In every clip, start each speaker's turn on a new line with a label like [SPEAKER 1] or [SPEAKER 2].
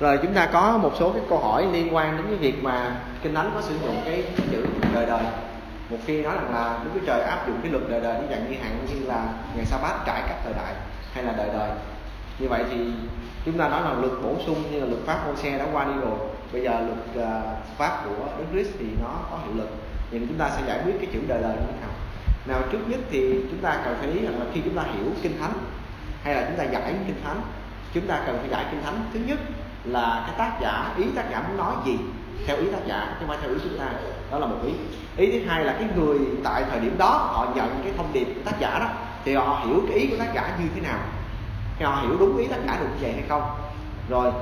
[SPEAKER 1] rồi chúng ta có một số cái câu hỏi liên quan đến cái việc mà kinh thánh có sử dụng cái chữ đời đời. Một khi nói rằng là Đức Chúa Trời áp dụng cái luật đời đời như dạng như hạn như là ngày sa bát trải các thời đại hay là đời đời. Như vậy thì chúng ta nói là luật bổ sung như là luật pháp mô xe đã qua đi rồi. Bây giờ luật uh, pháp của Đức Christ thì nó có hiệu lực. Thì chúng ta sẽ giải quyết cái chữ đời đời như thế nào? Nào trước nhất thì chúng ta cần phải ý rằng là khi chúng ta hiểu kinh thánh hay là chúng ta giải kinh thánh chúng ta cần phải giải kinh thánh thứ nhất là cái tác giả ý tác giả muốn nói gì theo ý tác giả chứ không phải theo ý chúng ta. Đó là một ý. Ý thứ hai là cái người tại thời điểm đó họ nhận cái thông điệp của tác giả đó thì họ hiểu cái ý của tác giả như thế nào. Thì họ hiểu đúng ý tác giả được như vậy hay không. Rồi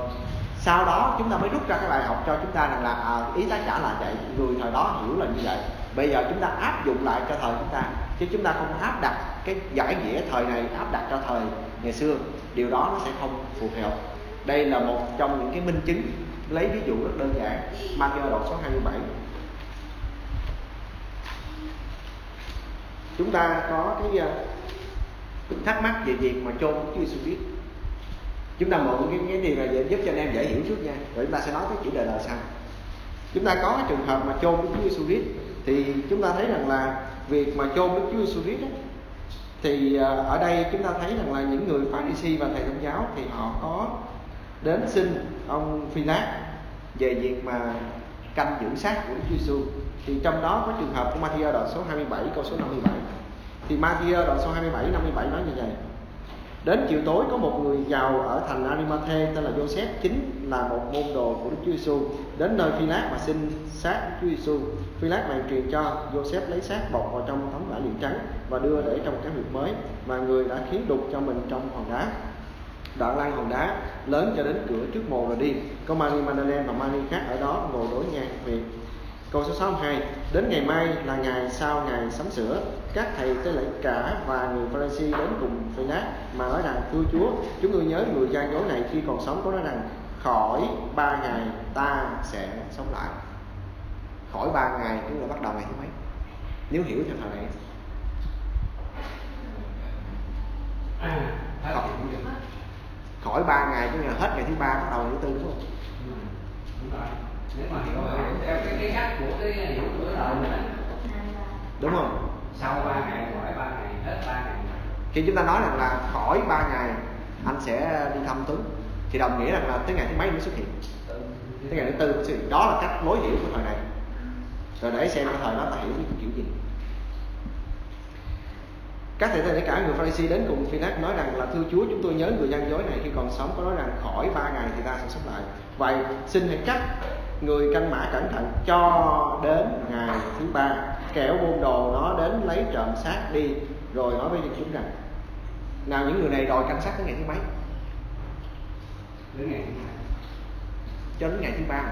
[SPEAKER 1] sau đó chúng ta mới rút ra cái bài học cho chúng ta rằng là à, ý tác giả là vậy người thời đó hiểu là như vậy. Bây giờ chúng ta áp dụng lại cho thời chúng ta chứ chúng ta không áp đặt cái giải nghĩa thời này áp đặt cho thời ngày xưa. Điều đó nó sẽ không phù hợp đây là một trong những cái minh chứng lấy ví dụ rất đơn giản Matthew đoạn số 27 chúng ta có cái ờ, thắc mắc về việc mà chôn Chúa Giêsu biết chúng ta mượn cái cái điều này để giúp cho anh em dễ hiểu trước nha, rồi chúng ta sẽ nói cái chủ đề là sao. Chúng ta có cái trường hợp mà chôn Đức Chúa Giêsu Christ, thì chúng ta thấy rằng là việc mà chôn Đức Chúa Giêsu Christ thì ờ, ở đây chúng ta thấy rằng là những người phái và thầy thông giáo thì họ có đến xin ông Phi Nát về việc mà canh giữ xác của Đức Giêsu thì trong đó có trường hợp của Matthew đoạn số 27 câu số 57 thì Matthew đoạn số 27 57 nói như vậy. Đến chiều tối, có một người giàu ở thành Arimathe tên là Joseph, chính là một môn đồ của Đức Chúa Giêsu đến nơi Phi Lát mà xin xác Đức Chúa Giêsu. Phi Lát bèn truyền cho Joseph lấy xác bọc vào trong tấm vải liền trắng và đưa để trong cái huyệt mới mà người đã khiến đục cho mình trong hòn đá đoạn lăn hòn đá lớn cho đến cửa trước mồ rồi đi. Có Mary Magdalene và Mary khác ở đó ngồi đối ngang việc câu số 62 đến ngày mai là ngày sau ngày sắm sửa các thầy tế lễ cả và người Pharisee đến cùng phê nát mà nói rằng thưa Chúa chúng tôi nhớ người gian dối này khi còn sống có nói rằng khỏi ba ngày ta sẽ sống lại. Khỏi ba ngày chúng là bắt đầu ngày thứ mấy? Nếu hiểu theo thời này khỏi, ba ngày tức là hết ngày thứ ba bắt đầu ngày thứ tư đúng không?
[SPEAKER 2] Đúng rồi. Nếu mà hiểu theo cái cái cách của cái hiểu của đời mình
[SPEAKER 1] đúng không?
[SPEAKER 2] sau ba ngày khỏi ba ngày hết ba ngày
[SPEAKER 1] khi chúng ta nói rằng là khỏi ba ngày anh sẽ đi thăm tuấn. Thì đồng nghĩa rằng là tới ngày thứ mấy mới xuất hiện? Tới ngày thứ tư mới xuất hiện. Đó là cách lối hiểu của thời này. Rồi để xem cái thời đó ta hiểu cái kiểu gì các thầy tế cả người Pharisee đến cùng phi nói rằng là thưa Chúa chúng tôi nhớ người gian dối này khi còn sống có nói rằng khỏi ba ngày thì ta sẽ sống lại. Vậy xin hãy cắt người canh mã cẩn thận cho đến ngày thứ ba. Kẻo môn đồ nó đến lấy trộm xác đi rồi nói với chúng rằng nào những người này đòi canh xác đến ngày thứ mấy?
[SPEAKER 2] Đến ngày thứ hai
[SPEAKER 1] cho đến ngày thứ ba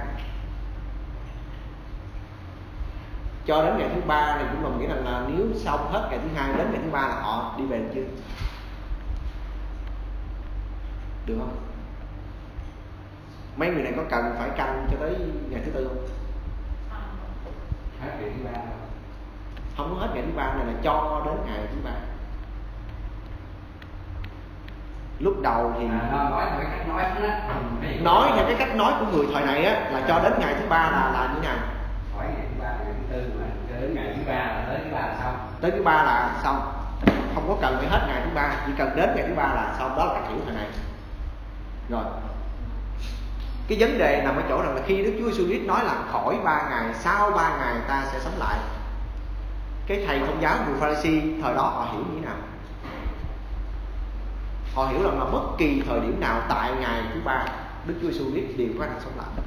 [SPEAKER 1] cho đến ngày thứ ba này cũng đồng nghĩa rằng là nếu xong hết ngày thứ hai đến ngày thứ ba là họ đi về được chưa? Được không? Mấy người này có cần phải canh cho tới ngày thứ tư không?
[SPEAKER 2] Hết ngày thứ ba
[SPEAKER 1] không có hết ngày thứ ba này là cho đến ngày thứ ba. Lúc đầu thì
[SPEAKER 2] à, nói theo cái cách nói đó.
[SPEAKER 1] Nói theo cái cách nói của người thời này á là cho đến ngày thứ ba là là như nào
[SPEAKER 2] hỏi ngày thứ ba ngày thứ tư mà cho đến ngày thứ ba là tới thứ ba là xong.
[SPEAKER 1] Tới thứ ba là xong. Không có cần phải hết ngày thứ ba chỉ cần đến ngày thứ ba là xong. Đó là hiểu thời này. Rồi. Cái vấn đề nằm ở chỗ rằng là khi Đức Chúa Jesus Christ nói là khỏi ba ngày sau ba ngày ta sẽ sống lại. Cái thầy thông giáo người Pharisee thời đó họ hiểu như thế nào? Họ hiểu rằng là bất kỳ thời điểm nào tại ngày thứ ba Đức Chúa Jesus Christ đều có năng sống lại.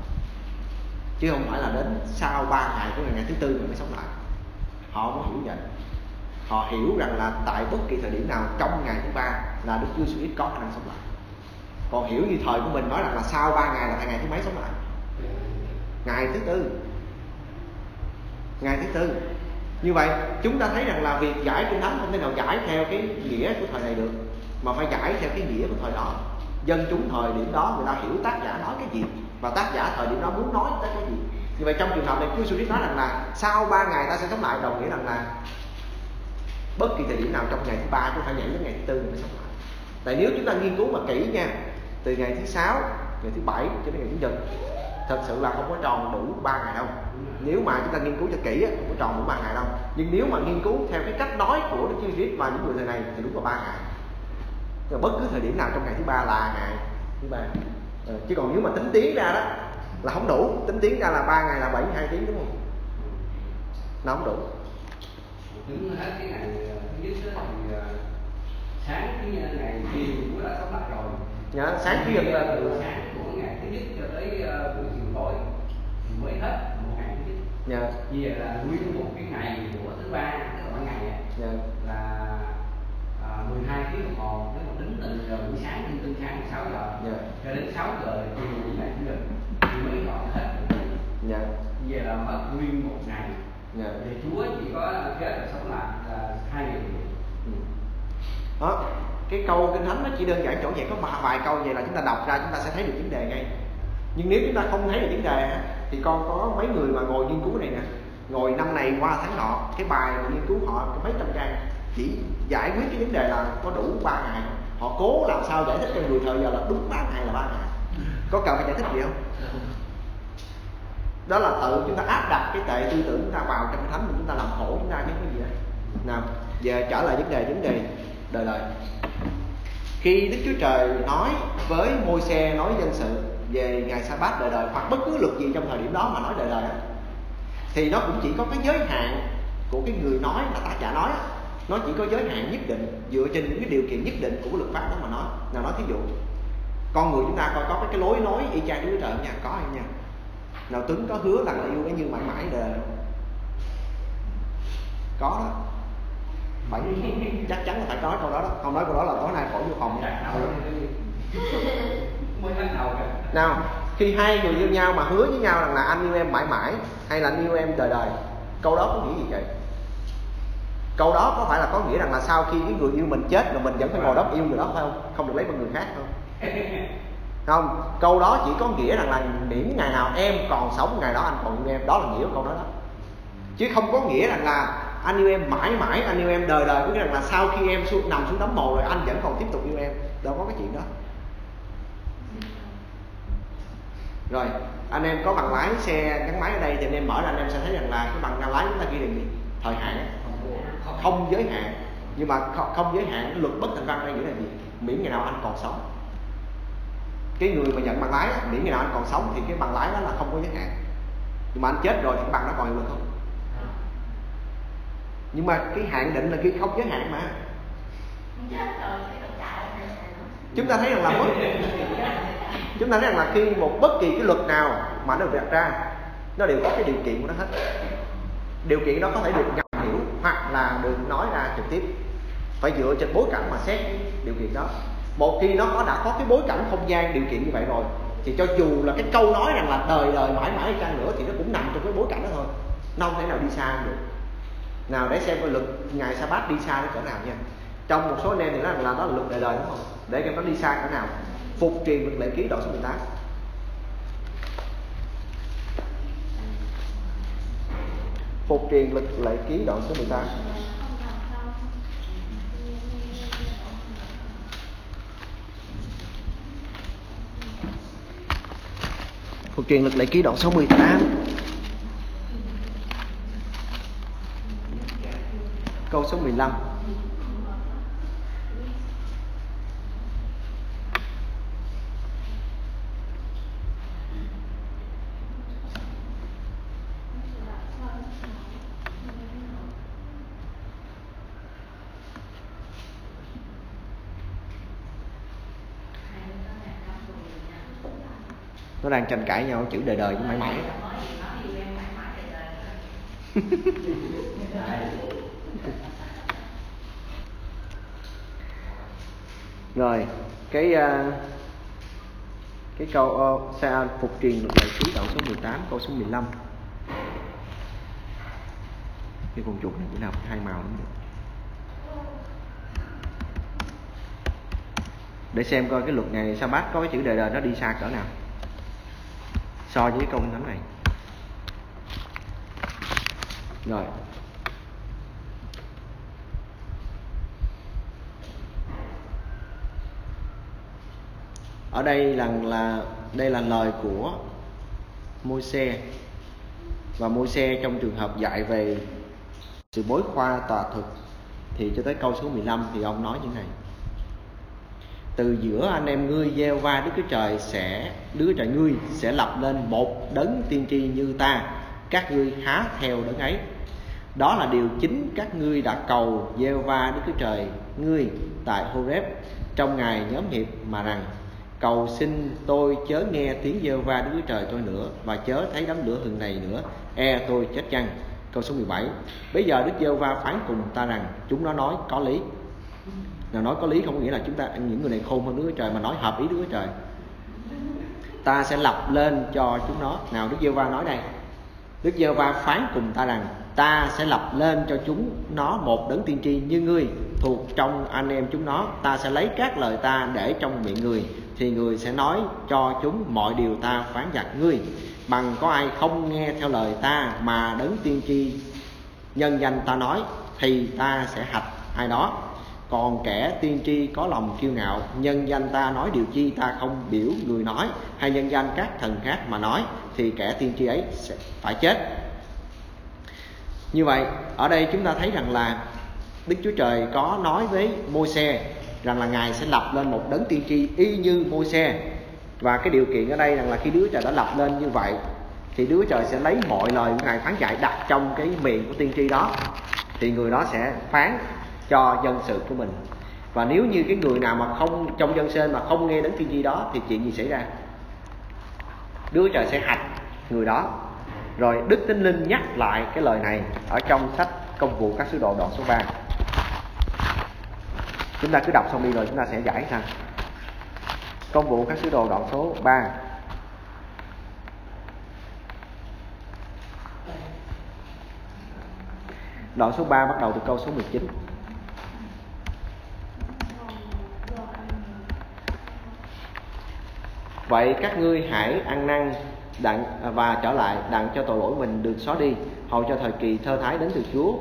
[SPEAKER 1] Chứ không phải là đến sau ba ngày của ngày thứ tư mới sống lại họ mới hiểu nhận, họ hiểu rằng là tại bất kỳ thời điểm nào trong ngày thứ ba là Đức Chúa Jesus Christ có khả năng sống lại. Còn hiểu như thời của mình nói rằng là sau ba ngày là ngày thứ mấy sống lại? Ngày thứ tư. Ngày thứ tư. Như vậy chúng ta thấy rằng là việc giải kinh thánh không thể nào giải theo cái nghĩa của thời này được mà phải giải theo cái nghĩa của thời đó. Dân chúng thời điểm đó người ta hiểu tác giả nói cái gì và tác giả thời điểm đó muốn nói tới cái gì như vậy trong trường hợp này Chúa Jesus nói rằng là sau ba ngày ta sẽ sống lại đồng nghĩa rằng là bất kỳ thời điểm nào trong ngày thứ ba cũng phải nhảy đến ngày thứ tư mới sống lại. Tại nếu chúng ta nghiên cứu mà kỹ nha từ ngày thứ sáu ngày thứ bảy cho đến ngày thứ nhật thật sự là không có tròn đủ ba ngày đâu. Nếu mà chúng ta nghiên cứu cho kỹ á, không có tròn đủ ba ngày đâu. Nhưng nếu mà nghiên cứu theo cái cách nói của Đức Chúa Christ và những người thời này thì đúng là ba ngày. Bất cứ thời điểm nào trong ngày thứ ba là ngày thứ ba. Ờ, chứ còn nếu mà tính tiếng ra đó là không đủ tính tiếng ra là ba ngày là bảy hai tiếng đúng không? Nó không đủ.
[SPEAKER 2] Tính hết cái ngày thứ nhất thì ờ, sáng cái ngày chiều cũng đã sống lại rồi.
[SPEAKER 1] Nhá, sáng chủ nhật là
[SPEAKER 2] từ sáng của ngày thứ nhất cho tới ờ, buổi chiều tối thì mới hết một ngày thứ nhất.
[SPEAKER 1] Dạ.
[SPEAKER 2] Như vậy là nguyên một cái ngày của thứ ba tức là ban ngày á,
[SPEAKER 1] dạ.
[SPEAKER 2] là à, 12 tiếng đồng hồ. Nếu mà tính từ giờ buổi sáng đến từ sáng 6 giờ
[SPEAKER 1] Dạ.
[SPEAKER 2] cho đến 6 giờ chiều ngày chủ nhật mới gọi hết được
[SPEAKER 1] dạ.
[SPEAKER 2] Như vậy là mất nguyên một ngày.
[SPEAKER 1] Dạ.
[SPEAKER 2] Thì Chúa chỉ có kết là sống lại là hai ngày.
[SPEAKER 1] Ừ. đó cái câu kinh thánh nó chỉ đơn giản chỗ vậy có vài, vài câu vậy là chúng ta đọc ra chúng ta sẽ thấy được vấn đề ngay. Nhưng nếu chúng ta không thấy được vấn đề thì con có mấy người mà ngồi nghiên cứu này nè. Ngồi năm này qua tháng nọ cái bài mà nghiên cứu họ có mấy trăm trang chỉ giải quyết cái vấn đề là có đủ ba ngày. Họ cố làm sao giải thích cho người thời giờ là đúng ba ngày là ba ngày có cần phải giải thích gì không? Đó là tự chúng ta áp đặt cái tệ tư tưởng chúng ta vào trong cái thánh mà chúng ta làm khổ chúng ta, chứ cái gì đó nào, giờ trở lại vấn đề vấn đề đời đời. Khi Đức Chúa Trời nói với môi xe nói dân sự về ngày sa bát đời đời hoặc bất cứ luật gì trong thời điểm đó mà nói đời đời thì nó cũng chỉ có cái giới hạn của cái người nói là tác giả nói nó chỉ có giới hạn nhất định, dựa trên những cái điều kiện nhất định của luật pháp đó mà nói. Nào nói thí dụ con người chúng ta coi có cái, cái lối nói y chang Đức Trời nha có hay nha. Nào Tuấn có hứa rằng là yêu cái như mãi mãi đời có đó. Phải chắc chắn là phải nói câu đó đó. Không nói câu đó là tối nay khỏi vô phòng.
[SPEAKER 2] Kìa.
[SPEAKER 1] Nào khi hai người yêu nhau mà hứa với nhau rằng là anh yêu em mãi mãi hay là anh yêu em đời đời câu đó có nghĩa gì vậy? Câu đó có phải là có nghĩa rằng là sau khi cái người yêu mình chết rồi mình vẫn phải ngồi đó yêu người đó phải không? Không được lấy bằng người khác không không câu đó chỉ có nghĩa rằng là miễn ngày nào em còn sống ngày đó anh còn yêu em. Đó là nghĩa của câu đó đó. Chứ không có nghĩa rằng là anh yêu em mãi mãi anh yêu em đời đời có nghĩa rằng là sau khi em xuống, nằm xuống đống mồ rồi anh vẫn còn tiếp tục yêu em. Đâu có cái chuyện đó. Rồi anh em có bằng lái xe gắn máy ở đây thì anh em mở ra anh em sẽ thấy rằng là cái bằng lái chúng ta ghi là gì? Thời hạn. Không giới hạn. Nhưng mà không, không giới hạn luật bất thành văn đây nghĩa là gì? Miễn ngày nào anh còn sống cái người mà nhận bằng lái miễn ngày nào anh còn sống thì cái bằng lái đó là không có giới hạn. Nhưng mà anh chết rồi thì cái bằng nó còn hiệu lực không nhưng mà cái hạn định là cái không giới hạn mà. Chúng ta thấy rằng là bất chúng ta thấy rằng là khi một bất kỳ cái luật nào mà nó được đặt ra, nó đều có cái điều kiện của nó hết. Điều kiện đó có thể được ngầm hiểu hoặc là được nói ra trực tiếp. Phải dựa trên bối cảnh mà xét điều kiện đó một khi nó có, đã có cái bối cảnh không gian điều kiện như vậy rồi, thì cho dù là cái câu nói rằng là đời đời mãi mãi chăng nữa thì nó cũng nằm trong cái bối cảnh đó thôi. Nó không thể nào đi xa được. Nào để xem coi luật ngày sa bát đi xa đến cỡ nào nha. Trong một số anh em thì nói rằng là đó là luật đời đời, đúng không? Để cho nó đi xa cỡ nào. Phục truyền luật lệ ký đoạn số 18 phục truyền luật lệ ký đoạn số 18 phục truyền lực lệ ký đoạn số 18 câu số 15 nó đang tranh cãi nhau chữ đời đời với mãi mãi. Rồi cái uh, cái câu uh, sa phục truyền luật lệ ký đoạn số 18 câu số 15 cái con chuột này chỉ nào hai màu lắm được để xem coi cái luật ngày sa bát có cái chữ đời đời nó đi xa cỡ nào so với cái câu thánh này. Rồi. Ở đây là là, đây là lời của môi xe và môi xe trong trường hợp dạy về sự bối khoa tòa thực thì cho tới câu số 15 thì ông nói như này từ giữa anh em ngươi gieo va đức chúa trời sẽ đứa trời ngươi sẽ lập lên một đấng tiên tri như ta. Các ngươi há theo đấng ấy. Đó là điều chính các ngươi đã cầu gieo va đức chúa trời ngươi tại Horeb trong ngày nhóm hiệp mà rằng, cầu xin tôi chớ nghe tiếng gieo va đức chúa trời tôi nữa và chớ thấy đám lửa hừng này nữa. E tôi chết chăng? Câu số 17 bây giờ đức gieo va phán cùng ta rằng, chúng nó nói có lý nào nói có lý không có nghĩa là chúng ta những người này khôn hơn Đức Chúa Trời mà nói hợp ý Đức Chúa Trời. Ta sẽ lập lên cho chúng nó. Nào, Đức Giê-va nói đây. Đức Giê-va phán cùng ta rằng, ta sẽ lập lên cho chúng nó một đấng tiên tri như ngươi, thuộc trong anh em chúng nó. Ta sẽ lấy các lời ta để trong miệng người, thì người sẽ nói cho chúng mọi điều ta phán dặn ngươi. Bằng có ai không nghe theo lời ta mà đấng tiên tri nhân danh ta nói, thì ta sẽ hạch ai đó còn kẻ tiên tri có lòng kiêu ngạo, nhân danh ta nói điều chi ta không biểu người nói, hay nhân danh các thần khác mà nói, thì kẻ tiên tri ấy sẽ phải chết. Như vậy, ở đây chúng ta thấy rằng là đức chúa trời có nói với môi xe rằng là ngài sẽ lập lên một đấng tiên tri y như môi xe và cái điều kiện ở đây rằng là khi đứa trời đã lập lên như vậy, thì đứa trời sẽ lấy mọi lời của ngài phán dạy đặt trong cái miệng của tiên tri đó. Thì người đó sẽ phán cho dân sự của mình. Và nếu như cái người nào mà không, trong dân sên mà không nghe đến tiên tri đó thì chuyện gì xảy ra? Đứa trời sẽ hạch người đó. Rồi đức tinh linh nhắc lại cái lời này ở trong sách công vụ các sứ đồ đoạn số 3 chúng ta cứ đọc xong đi rồi chúng ta sẽ giải ra. Công vụ các sứ đồ đoạn số 3 đoạn số 3 bắt đầu từ câu số 19 vậy các ngươi hãy ăn năn đặng à, và trở lại đặng cho tội lỗi mình được xóa đi, hầu cho thời kỳ thơ thái đến từ Chúa.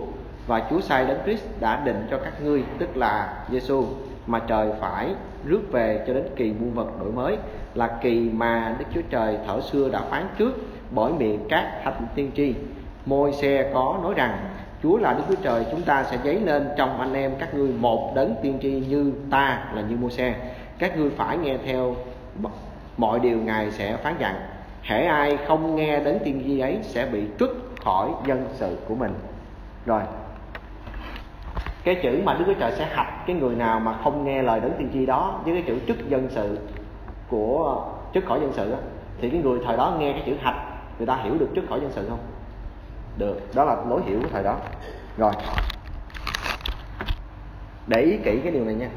[SPEAKER 1] Và Chúa sai đến Christ đã định cho các ngươi, tức là Giêsu mà trời phải rước về cho đến kỳ muôn vật đổi mới, là kỳ mà Đức Chúa Trời thở xưa đã phán trước bởi miệng các thánh tiên tri. Môi xe có nói rằng, Chúa là Đức Chúa Trời, chúng ta sẽ dấy lên trong anh em các ngươi một đấng tiên tri như ta là như môi xe các ngươi phải nghe theo mọi điều ngài sẽ phán dặn. Hễ ai không nghe đến tiên tri ấy sẽ bị trút khỏi dân sự của mình. Rồi cái chữ mà đức chúa trời sẽ hạch cái người nào mà không nghe lời đấng tiên tri đó với cái chữ trút dân sự của trút khỏi dân sự đó, thì cái người thời đó nghe cái chữ hạch người ta hiểu được trút khỏi dân sự không? Được đó là lối hiểu của thời đó. Rồi để ý kỹ cái điều này nha.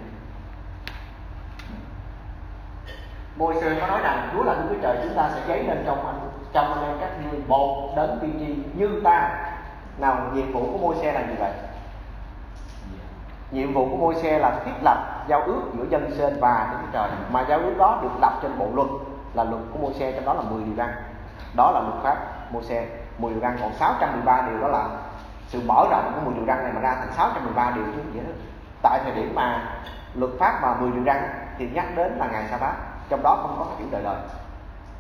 [SPEAKER 1] Môi sơn có nói rằng, Chúa là Đức Chúa Trời, chúng ta sẽ dấy lên trong anh trong anh em các ngươi một đấng tiên tri như ta. Nào, nhiệm vụ của môi xe là gì vậy? Nhiệm vụ của môi xe là thiết lập giao ước giữa dân sên và Đức Chúa Trời. Mà giao ước đó được lập trên bộ luật, là luật của môi xe trong đó là 10 điều răn. Đó là luật pháp môi xe 10 điều răn, còn 613 điều đó là sự mở rộng của 10 điều răn này mà ra thành 613 điều chứ gì vậy đó tại thời điểm mà luật pháp mà 10 điều răn thì nhắc đến là ngày sa bát trong đó không có cái chữ đời đời.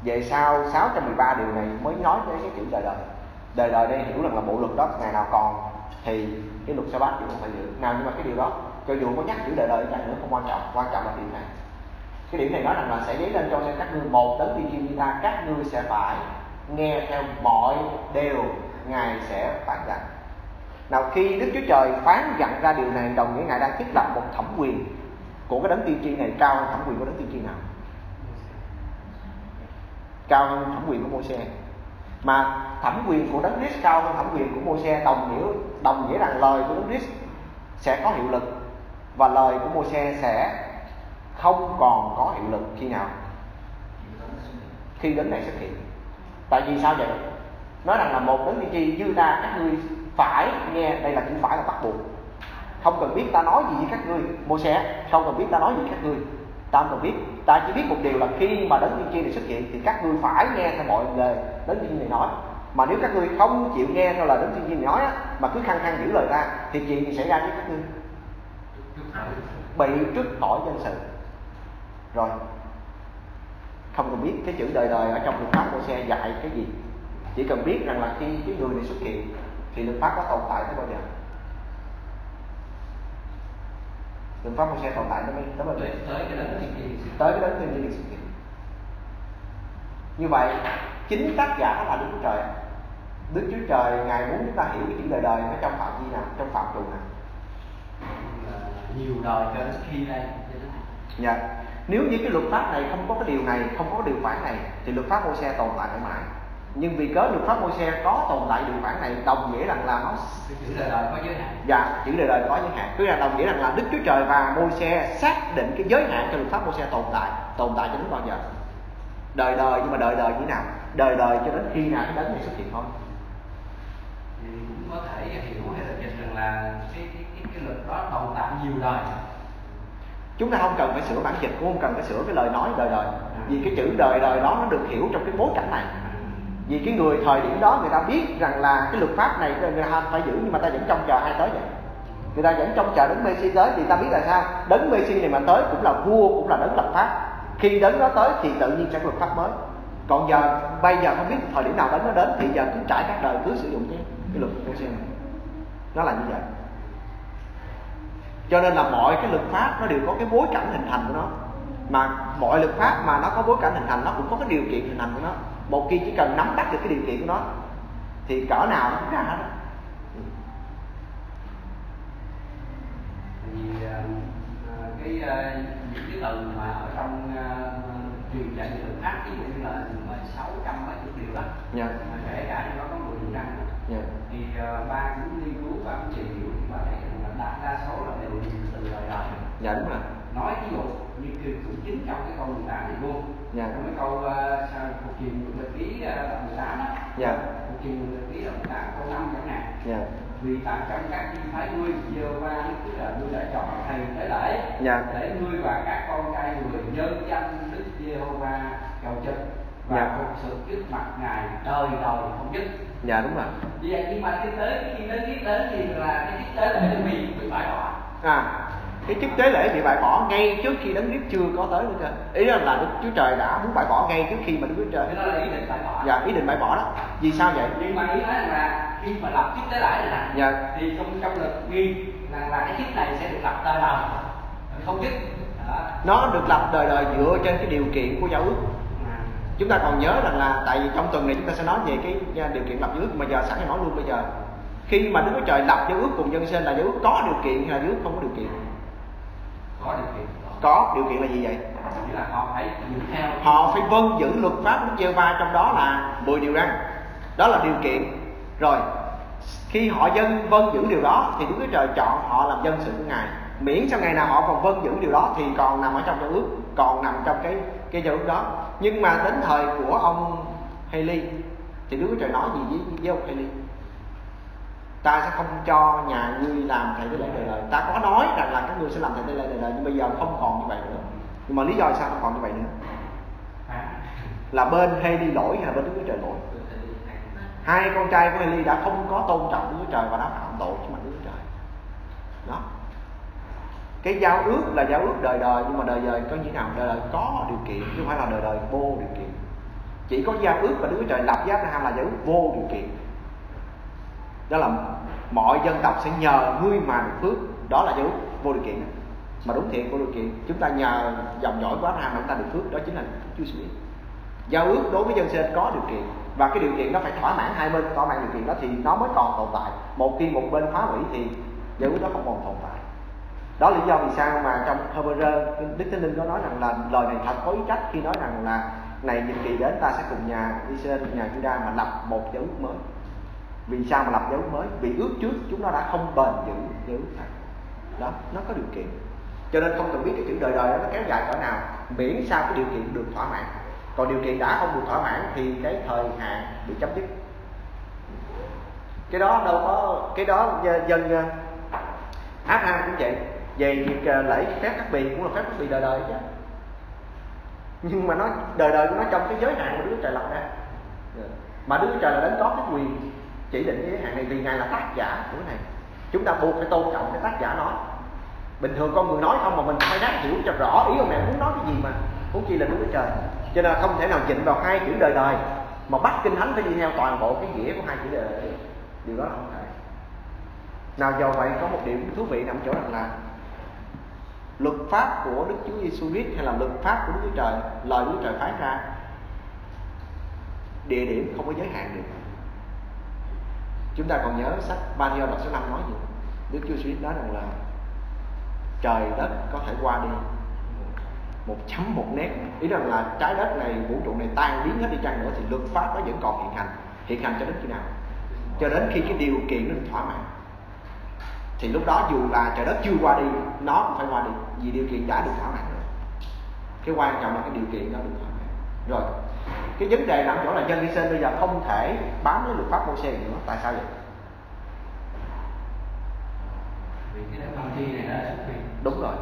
[SPEAKER 1] Về sau 613 điều này mới nói tới cái chữ đời đời. Đời đời đây hiểu rằng là bộ luật đó, ngày nào còn thì cái luật sa bát cũng phải giữ. Nào nhưng mà cái điều đó, cho dù có nhắc chữ đời đời chăng nữa không quan trọng. Quan trọng là điểm này. Cái điểm này nói rằng là sẽ dấy lên cho các ngươi một tấn tiên tri ta, các ngươi sẽ phải nghe theo mọi điều ngài sẽ phán dặn nào, khi đức chúa trời phán dặn ra điều này, đồng nghĩa ngài đang thiết lập một thẩm quyền của cái đấng tiên tri này cao hơn thẩm quyền của đấng tiên tri nào? Cao hơn thẩm quyền của Môi-se mà thẩm quyền của đấng Christ cao hơn thẩm quyền của Môi-se đồng nghĩa đồng nghĩa rằng lời của đấng Christ sẽ có hiệu lực và lời của Môi-se sẽ không còn có hiệu lực khi nào? Khi đến này xuất hiện. Tại vì sao vậy? Nói rằng là một đấng tiên tri như ta, các ngươi phải nghe, đây là chữ phải là bắt buộc. Không cần biết ta nói gì với các ngươi Moses xe không cần biết ta nói gì với các ngươi ta không biết. Ta chỉ biết một điều là khi mà đấng tiên tri này xuất hiện thì các ngươi phải nghe theo mọi lời đấng tiên tri này nói. Mà nếu các ngươi không chịu nghe theo lời đấng tiên tri này nói á, mà cứ khăng khăng giữ lời ta thì chuyện gì xảy ra với các ngươi? Bị trút khỏi dân sự. Rồi. Không cần biết cái chữ đời đời ở trong luật pháp của xe dạy cái gì. Chỉ cần biết rằng là khi cái người này xuất hiện thì luật pháp có tồn tại tới bao giờ. Luật pháp của xe tồn tại tới
[SPEAKER 2] tới
[SPEAKER 1] bao giờ
[SPEAKER 2] tới cái nhiên
[SPEAKER 1] tới cái đấng thiên nhiên xuất hiện như vậy chính tác giả là đức chúa trời. Đức chúa trời ngài muốn chúng ta hiểu cái chữ đời đời nó trong phạm vi nào trong phạm trù nào?
[SPEAKER 2] Nhiều đời cho đến khi đây.
[SPEAKER 1] Dạ. Nếu như cái luật pháp này không có cái điều này không có cái điều khoản này thì luật pháp môi xe tồn tại mãi mãi nhưng vì cớ luật pháp môi xe có tồn tại điều khoản này đồng nghĩa rằng là nó
[SPEAKER 2] chữ đời đời có giới hạn.
[SPEAKER 1] Dạ chữ đời đời có giới hạn. Tức là đồng nghĩa rằng là đức chúa trời và môi xe xác định cái giới hạn cho luật pháp môi xe tồn tại. Tồn tại cho đến bao giờ? Đời đời nhưng mà đời đời như thế nào? Đời đời cho đến khi nào cái đấng này xuất hiện thôi.
[SPEAKER 2] Thì cũng có thể hiểu hay là dịch rằng là cái cái cái, cái luật đó tồn tại nhiều đời.
[SPEAKER 1] Chúng ta không cần phải sửa bản dịch cũng không cần phải sửa cái lời nói đời đời. Vì cái chữ đời đời đó nó được hiểu trong cái bối cảnh này vì cái người thời điểm đó người ta biết rằng là cái luật pháp này người ta phải giữ, nhưng mà ta vẫn trông chờ ai tới vậy? Người ta vẫn trông chờ đến Messi tới thì ta biết là sao? Đấng Messi này mà tới cũng là vua, cũng là đấng lập pháp. Khi đấng nó tới thì tự nhiên sẽ có luật pháp mới. Còn giờ, bây giờ không biết thời điểm nào đấng nó đến thì giờ cứ trải các đời cứ sử dụng cái cái luật của này. Nó là như vậy. Cho nên là mọi cái luật pháp nó đều có cái bối cảnh hình thành của nó. Mà mọi luật pháp mà nó có bối cảnh hình thành, nó cũng có cái điều kiện hình thành của nó một khi chỉ cần nắm bắt được cái điều kiện của nó thì cỡ nào nó cũng ra hết
[SPEAKER 2] vì à, à, cái à, những cái từ mà ở trong truyền dạy luật pháp ví dụ như là sáu trăm mấy chục điều đó
[SPEAKER 1] dạ.
[SPEAKER 2] mà kể cả trong đó có mười phần trăm
[SPEAKER 1] dạ.
[SPEAKER 2] thì uh, ba cũng nghiên cứu và cũng tìm hiểu và thấy là đại đa số là đều từ lời đời
[SPEAKER 1] dạ đúng rồi
[SPEAKER 2] nói ví dụ như คือ cũng chính trong cái câu 18 này luôn
[SPEAKER 1] dạ.
[SPEAKER 2] trong cái câu uh, cuộc truyền luật ký uh, 18 đó
[SPEAKER 1] dạ.
[SPEAKER 2] cuộc truyền luật ký 18 câu 5 chẳng hạn
[SPEAKER 1] dạ.
[SPEAKER 2] vì tại trong các chi phái ngươi giơ va tức là ngươi đã chọn thầy tế lễ
[SPEAKER 1] dạ.
[SPEAKER 2] để ngươi và các con trai người nhân danh đức Giê-hô-va cầu chức và
[SPEAKER 1] dạ.
[SPEAKER 2] phục sự trước mặt ngài đời đời không dứt
[SPEAKER 1] dạ đúng rồi
[SPEAKER 2] vì vậy nhưng mà cái tới khi đến kiếp đến thì là cái tế lễ bị bị bãi bỏ
[SPEAKER 1] à cái chức tế lễ bị bãi bỏ ngay trước khi đấng Christ chưa có tới nữa cơ ý là, là đức chúa trời đã muốn bãi bỏ ngay trước khi mà đức chúa trời
[SPEAKER 2] đó là ý định bãi bỏ.
[SPEAKER 1] Dạ ý định bãi bỏ đó. Vì sao vậy?
[SPEAKER 2] Nhưng mà ý nói rằng là khi mà lập kiếp tế lễ này
[SPEAKER 1] dạ.
[SPEAKER 2] thì trong trong luật ghi là, là cái kiếp này sẽ được lập đời đời. Không đó.
[SPEAKER 1] nó được lập đời đời dựa trên cái điều kiện của giao ước. Chúng ta còn nhớ rằng là tại vì trong tuần này chúng ta sẽ nói về cái điều kiện lập giao ước mà giờ sẵn nói luôn bây giờ. Khi mà Đức Chúa Trời lập giao ước cùng dân sinh là giao ước có điều kiện hay là giao ước không có điều kiện
[SPEAKER 2] có điều kiện.
[SPEAKER 1] Có điều kiện là gì vậy?
[SPEAKER 2] Là họ phải giữ theo.
[SPEAKER 1] Họ phải vâng giữ luật pháp Đức giê va trong đó là 10 điều răn. Đó là điều kiện. Rồi khi họ dân vâng giữ điều đó thì Đức Chúa Trời chọn họ làm dân sự của Ngài. Miễn sau ngày nào họ còn vâng giữ điều đó thì còn nằm ở trong giao ước còn nằm trong cái cái giao ước đó. Nhưng mà đến thời của ông Haley thì Đức Chúa Trời nói gì với, với ông Haley ta sẽ không cho nhà ngươi làm thầy tế lễ đời đời. Ta có nói rằng là các ngươi sẽ làm thầy tế lễ đời đời nhưng bây giờ không còn như vậy nữa. Nhưng mà lý do sao không còn như vậy nữa? Là bên Haley lỗi hay là bên Đức Chúa Trời lỗi? Hai con trai của Haley đã không có tôn trọng Đức Chúa Trời và đã phạm tội trước mặt Đức Chúa Trời. Đó. Cái giao ước là giao ước đời đời nhưng mà đời đời có như nào? Đời đời có điều kiện chứ không phải là đời đời vô điều kiện. Chỉ có giao ước và Đức Chúa Trời lập với Abraham là giao ước vô điều kiện đó là mọi dân tộc sẽ nhờ ngươi mà được phước. Đó là dấu vô điều kiện mà đúng thiện vô điều kiện, chúng ta nhờ dòng dõi của Abraham mà chúng ta được phước. Đó chính là Chúa Jesus giao ước đối với dân sinh có điều kiện. Và cái điều kiện nó phải thỏa mãn hai bên, thỏa mãn điều kiện đó thì nó mới còn tồn tại. Một khi một bên phá hủy thì giao ước đó không còn tồn tại. Đó là lý do vì sao mà trong Hebrew, Đức Thánh Linh có nói rằng là lời này thật có ý trách khi nói rằng là này nhiệm kỳ đến ta sẽ cùng nhà Israel nhà Juda mà lập một giao ước mới vì sao mà lập dấu mới? Vì ước trước chúng nó đã không bền giữ dấu ước thật. Đó, nó có điều kiện. Cho nên không cần biết cái chữ đời đời đó nó kéo dài cỡ nào, miễn sao cái điều kiện được thỏa mãn. Còn điều kiện đã không được thỏa mãn thì cái thời hạn bị chấm dứt. Cái đó đâu có, cái đó dân ờ, Abraham cũng vậy. Về việc ờ, lễ phép cắt bì cũng là phép cắt bì đời đời chứ. Nhưng mà nó, đời đời của nó trong cái giới hạn mà đứa Trời lập ra. Mà đứa Trời là đến có cái quyền chỉ định cái giới hạn này vì ngài là tác giả của cái này. Chúng ta buộc phải tôn trọng cái tác giả nói bình thường con người nói không mà mình phải ráng hiểu cho rõ ý ông này muốn nói cái gì mà. Muốn chi là đúng với Trời. Cho nên không thể nào chỉnh vào hai chữ đời đời mà bắt kinh thánh phải đi theo toàn bộ cái nghĩa của hai chữ đời đời. Điều đó là không thể. Nào do vậy có một điểm thú vị nằm chỗ rằng là luật pháp của Đức Chúa Giêsu Christ hay là luật pháp của Đức Chúa Trời, lời Đức Chúa Trời phán ra, địa điểm không có giới hạn được chúng ta còn nhớ sách Matthew đoạn số 5 nói gì? Đức Chúa Christ nói rằng là trời đất có thể qua đi một chấm một nét. Ý rằng là trái đất này, vũ trụ này tan biến hết đi chăng nữa thì luật pháp nó vẫn còn hiện hành. Hiện hành cho đến khi nào? Cho đến khi cái điều kiện nó được thỏa mãn. Thì lúc đó dù là trời đất chưa qua đi, nó cũng phải qua đi vì điều kiện đã được thỏa mãn rồi. Cái quan trọng là cái điều kiện đó được thỏa mãn. Rồi cái vấn đề nằm chỗ là dân Israel bây giờ không thể bám lấy luật pháp Môi-se nữa. Tại sao vậy?
[SPEAKER 2] Vì cái đấng tiên tri này đã xuất hiện.
[SPEAKER 1] Đúng rồi.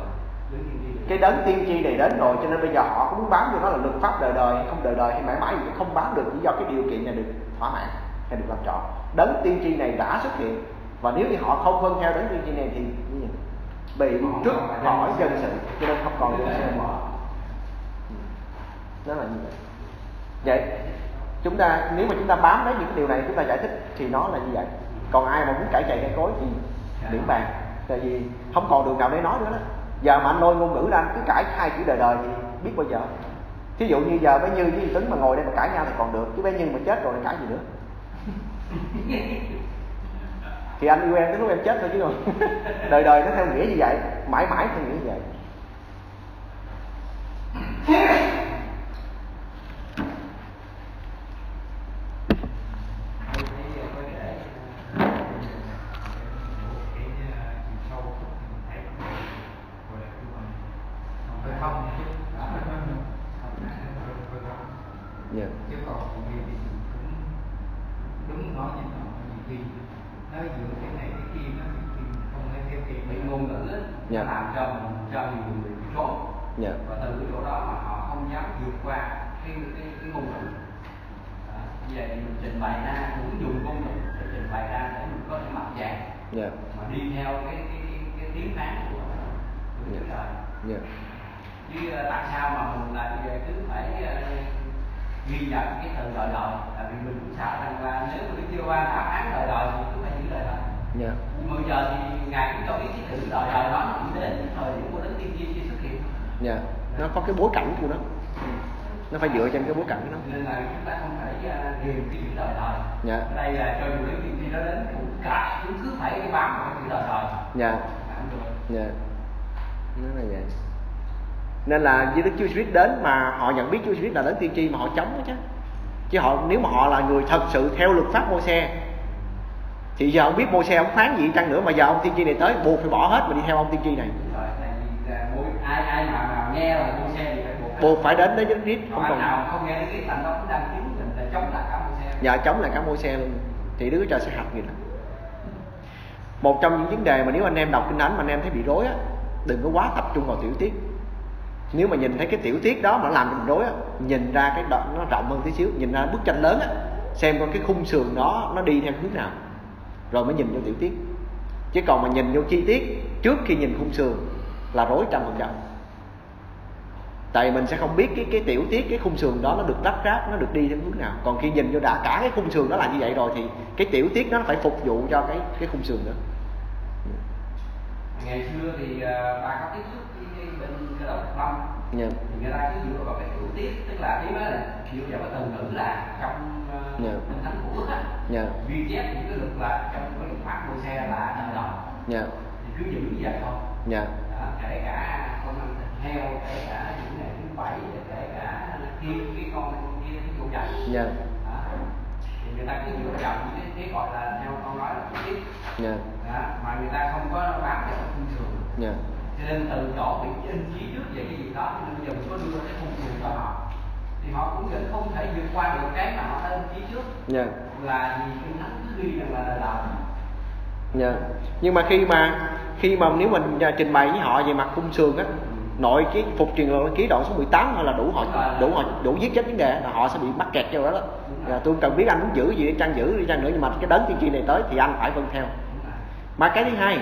[SPEAKER 1] Cái đấng tiên tri này đến rồi cho nên bây giờ họ cũng muốn bám vô nó là luật pháp đời đời không đời đời hay mãi mãi gì không bám được. Chỉ do cái điều kiện này được thỏa mãn hay được làm trọn. Đấng tiên tri này đã xuất hiện và nếu như họ không vâng theo đấng tiên tri này thì bị trước hỏi dân sự cho nên không còn dân sự nữa. Nó là như vậy vậy chúng ta nếu mà chúng ta bám lấy những cái điều này chúng ta giải thích thì nó là như vậy. Còn ai mà muốn cải chạy cây cối thì miễn bàn. Tại vì không còn đường nào để nói nữa đó. Giờ mà anh lôi ngôn ngữ ra anh cứ cãi hai chữ đời đời thì biết bao giờ. Thí dụ như giờ bé như với tuấn mà ngồi đây mà cãi nhau thì còn được chứ bé nhân mà chết rồi thì cãi gì nữa? Thì anh yêu em tới lúc em chết thôi chứ không đời đời nó theo nghĩa như vậy mãi mãi theo nghĩa như vậy
[SPEAKER 2] tôi thấy có để cái chiều sâu mình thấy gọi là cái phần hơi không chứ
[SPEAKER 1] yeah.
[SPEAKER 2] chứ còn vì thì cũng đúng nói như nó nhiều khi nó dựa cái này cái kia nó nhiều khi không thể theo kịp bị ngôn ngữ á,
[SPEAKER 1] Dạ.
[SPEAKER 2] nó làm cho mình cho nhiều người bị rối
[SPEAKER 1] Yeah.
[SPEAKER 2] và từ cái chỗ đó mà họ không dám vượt qua cái cái, cái ngôn ngữ à, vậy thì mình trình bày ra cũng dùng ngôn ngữ để trình bày ra để mình có thể mặc dạng
[SPEAKER 1] Yeah.
[SPEAKER 2] mà đi theo cái cái cái, cái tiếng phán của của
[SPEAKER 1] Dạ.
[SPEAKER 2] Chúa trời
[SPEAKER 1] Yeah.
[SPEAKER 2] chứ ờ, tại sao mà mình lại cứ phải ờ, ghi nhận cái từ đời đời tại vì mình cũng sợ rằng là nếu mà Đức Chúa Ba đã phán đời đời thì cứ phải giữ đời đời
[SPEAKER 1] Yeah.
[SPEAKER 2] nhưng mà bây giờ thì ngài cũng cho biết cái từ đời đời đó nó chỉ đến thời điểm của đến tiên tri khi xuất hiện
[SPEAKER 1] Yeah. nó có cái bối cảnh của nó nó phải dựa trên cái bối cảnh nó
[SPEAKER 2] nên là chúng ta không thể ghiền cái chữ đời đời
[SPEAKER 1] Dạ.
[SPEAKER 2] đây là cho dù đến tiên tri nó đến cũng cả chúng cứ phải cái bám vào cái chữ đời đời
[SPEAKER 1] Dạ. Dạ. nó là vậy. Nên là với Đức Chúa Christ đến mà họ nhận biết Chúa Christ là đến tiên tri mà họ chống đó chứ. Chứ họ nếu mà họ là người thật sự theo luật pháp Môi-se thì giờ ông biết Môi-se ông phán gì chăng nữa mà giờ ông tiên tri này tới buộc phải bỏ hết mà đi theo ông tiên tri này.
[SPEAKER 2] Ai ai mà, mà nghe là mua xe buộc
[SPEAKER 1] phải đến Christ
[SPEAKER 2] còn
[SPEAKER 1] không còn
[SPEAKER 2] nào không nghe cái lạnh đó cũng đang kiếm mình là chống lại cả mua xe.
[SPEAKER 1] Và chống lại cả Môi-se luôn. Thì Chúa Trời sẽ hạch người đó. Một trong những vấn đề mà nếu anh em đọc kinh thánh mà anh em thấy bị rối á đừng có quá tập trung vào tiểu tiết. Nếu mà nhìn thấy cái tiểu tiết đó mà nó làm cho mình rối á nhìn ra cái đoạn nó rộng hơn tí xíu nhìn ra bức tranh lớn á xem coi cái khung sườn đó nó đi theo hướng nào rồi mới nhìn vô tiểu tiết. Chứ còn mà nhìn vô chi tiết trước khi nhìn khung sườn là rối trăm phần trăm tại mình sẽ không biết cái cái tiểu tiết cái khung sườn đó nó được lắp ráp nó được đi theo hướng nào còn khi nhìn vô đã cả cái khung sườn đó là như vậy rồi thì cái tiểu tiết nó phải phục vụ cho cái cái khung sườn đó
[SPEAKER 2] ngày xưa thì ờ, bà có tiếp xúc với cái bên cái đốc lâm
[SPEAKER 1] Dạ.
[SPEAKER 2] thì người ta cứ dựa vào cái tiểu tiết tức là ý nói là dựa vào cái từ ngữ là trong uh,
[SPEAKER 1] Dạ.
[SPEAKER 2] kinh thánh của Ước á
[SPEAKER 1] Dạ.
[SPEAKER 2] ghi chép những cái luật là trong cái luật pháp của xe là đời đời
[SPEAKER 1] Dạ.
[SPEAKER 2] thì cứ giữ như vậy thôi
[SPEAKER 1] Dạ.
[SPEAKER 2] đó, kể cả con heo kể cả những ngày thứ bảy kể cả kia cái con kia cái vụ chạy
[SPEAKER 1] Dạ.
[SPEAKER 2] thì người ta cứ dựa vào cái, cái gọi là theo con nói là tiết
[SPEAKER 1] Dạ.
[SPEAKER 2] mà người ta không có vào cái khung sườn
[SPEAKER 1] Dạ.
[SPEAKER 2] cho nên từ chỗ bị in chí trước về cái gì đó cho nên bây giờ mình có đưa cái khung sườn cho họ thì họ cũng vẫn không thể vượt qua được cái mà họ đã in chí trước
[SPEAKER 1] Dạ.
[SPEAKER 2] là vì kinh thánh cứ ghi rằng là đời đời
[SPEAKER 1] Dạ. Nhưng mà khi mà khi mà nếu mình trình bày với họ về mặt khung sườn á nội cái phục truyền luật ký đoạn số 18 là đủ họ đủ họ, đủ giết chết vấn đề, là họ sẽ bị mắc kẹt cho đó đó. Là tôi cần biết anh muốn giữ gì để chăng giữ đi chăng nữa, nhưng mà cái đấng tiên tri này tới thì anh phải vâng theo. Mà cái thứ hai,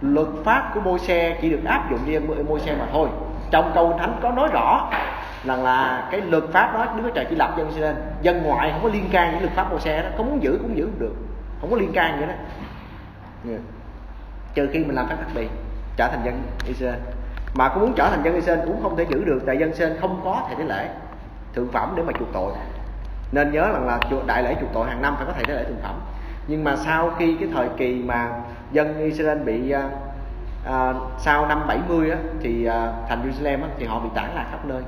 [SPEAKER 1] luật pháp của môi xe chỉ được áp dụng với môi xe mà thôi. Trong câu thánh có nói rõ rằng là cái luật pháp đó, Đức Chúa Trời chỉ lập dân Israel dân ngoại không có liên can với luật pháp môi xe đó có muốn giữ cũng giữ được, không có liên can vậy đó. Dạ. Trừ khi mình làm phép đặc biệt, trở thành dân Israel mà cũng muốn trở thành dân Israel cũng không thể giữ được tại dân Israel không có thầy tế lễ thượng phẩm để mà chuộc tội. Nên nhớ rằng là đại lễ chuộc tội hàng năm phải có thầy tế lễ thượng phẩm. Nhưng mà sau khi cái thời kỳ mà dân Israel bị uh, uh, sau năm 70 á, thì uh, thành Jerusalem á, thì họ bị tản lạc khắp nơi.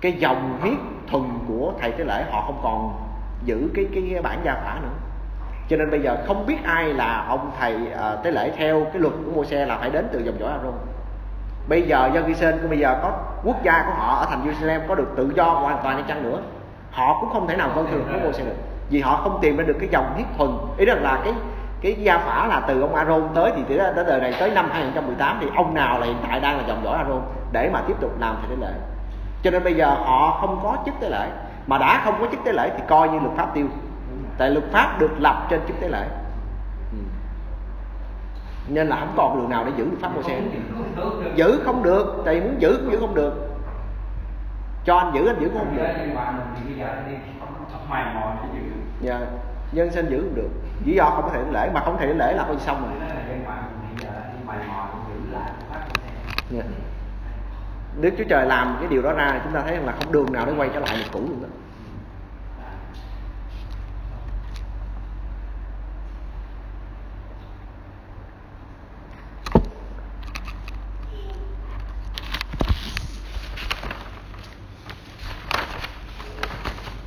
[SPEAKER 1] Cái dòng huyết thuần của thầy tế lễ họ không còn giữ cái cái, cái bản gia phả nữa. Cho nên bây giờ không biết ai là ông thầy uh, tế lễ theo cái luật của Moses là phải đến từ dòng dõi Aaron bây giờ dân Israel bây giờ có quốc gia của họ ở thành Jerusalem có được tự do hoàn toàn hay chăng nữa, họ cũng không thể nào vâng thường của Moses xe được. Vì họ không tìm ra được cái dòng huyết thuần. Ý rằng là cái cái gia phả là từ ông Aaron tới, thì tới đời này tới năm 2018 thì ông nào là hiện tại đang là dòng dõi Aaron để mà tiếp tục làm thầy tế lễ cho nên bây giờ họ không có chức tế lễ. Mà đã không có chức tế lễ thì coi như luật pháp tiêu. Tại luật pháp được lập trên chức tế lễ nên là không còn đường nào để giữ luật pháp mô xe giữ không được tại muốn giữ cũng giữ không được. Cho anh giữ anh giữ cũng không được. dạ dân sinh giữ không được. Lý do không có thể lễ mà không thể lễ là coi xong rồi. Yeah. Dạ. Đức Chúa Trời làm cái điều đó ra chúng ta thấy là không đường nào để quay trở lại được cũ luôn đó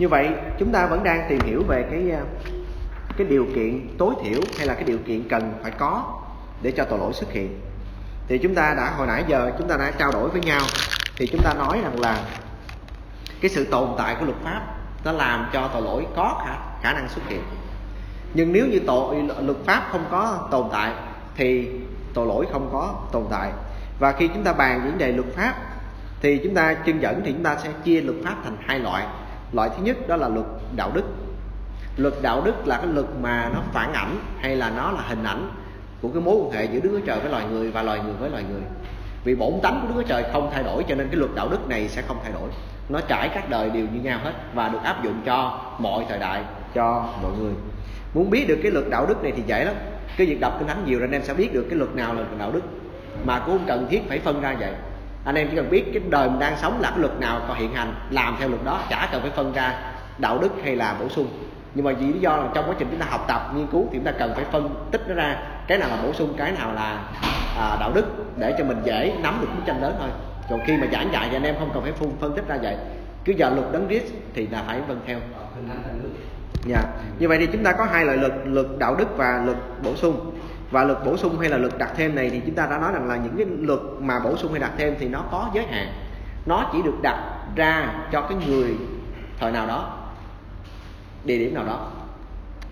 [SPEAKER 1] như vậy chúng ta vẫn đang tìm hiểu về cái à, cái điều kiện tối thiểu hay là cái điều kiện cần phải có để cho tội lỗi xuất hiện. Thì chúng ta đã hồi nãy giờ chúng ta đã trao đổi với nhau thì chúng ta nói rằng là cái sự tồn tại của luật pháp nó làm cho tội lỗi có khả, khả năng xuất hiện. Nhưng nếu như tội luật pháp không có tồn tại thì tội lỗi không có tồn tại. Và khi chúng ta bàn vấn đề luật pháp thì chúng ta chân dẫn thì chúng ta sẽ chia luật pháp thành hai loại loại thứ nhất đó là luật đạo đức. Luật đạo đức là cái luật mà nó phản ảnh hay là nó là hình ảnh của cái mối quan hệ giữa Đức Chúa Trời với loài người và loài người với loài người. Vì bổn tánh của Đức Chúa Trời không thay đổi cho nên cái luật đạo đức này sẽ không thay đổi. Nó trải các đời đều như nhau hết và được áp dụng cho mọi thời đại, cho mọi người. Muốn biết được cái luật đạo đức này thì dễ lắm. Cái việc đọc kinh thánh nhiều rồi anh em sẽ biết được cái luật nào là luật đạo đức. Mà cũng cần thiết phải phân ra vậy anh em chỉ cần biết cái đời mình đang sống là cái luật nào còn hiện hành làm theo luật đó chả cần phải phân ra đạo đức hay là bổ sung. Nhưng mà vì lý do là trong quá trình chúng ta học tập nghiên cứu thì chúng ta cần phải phân tích nó ra cái nào là bổ sung cái nào là à, đạo đức để cho mình dễ nắm được bức tranh lớn thôi còn khi mà giảng dạy thì anh em không cần phải phân, phân tích ra vậy. Cứ giờ luật đấng Christ thì là phải vâng theo. Dạ. Như vậy thì chúng ta có hai loại luật luật đạo đức và luật bổ sung và luật bổ sung hay là luật đặt thêm này thì chúng ta đã nói rằng là những cái luật mà bổ sung hay đặt thêm thì nó có giới hạn. Nó chỉ được đặt ra cho cái người thời nào đó, địa điểm nào đó.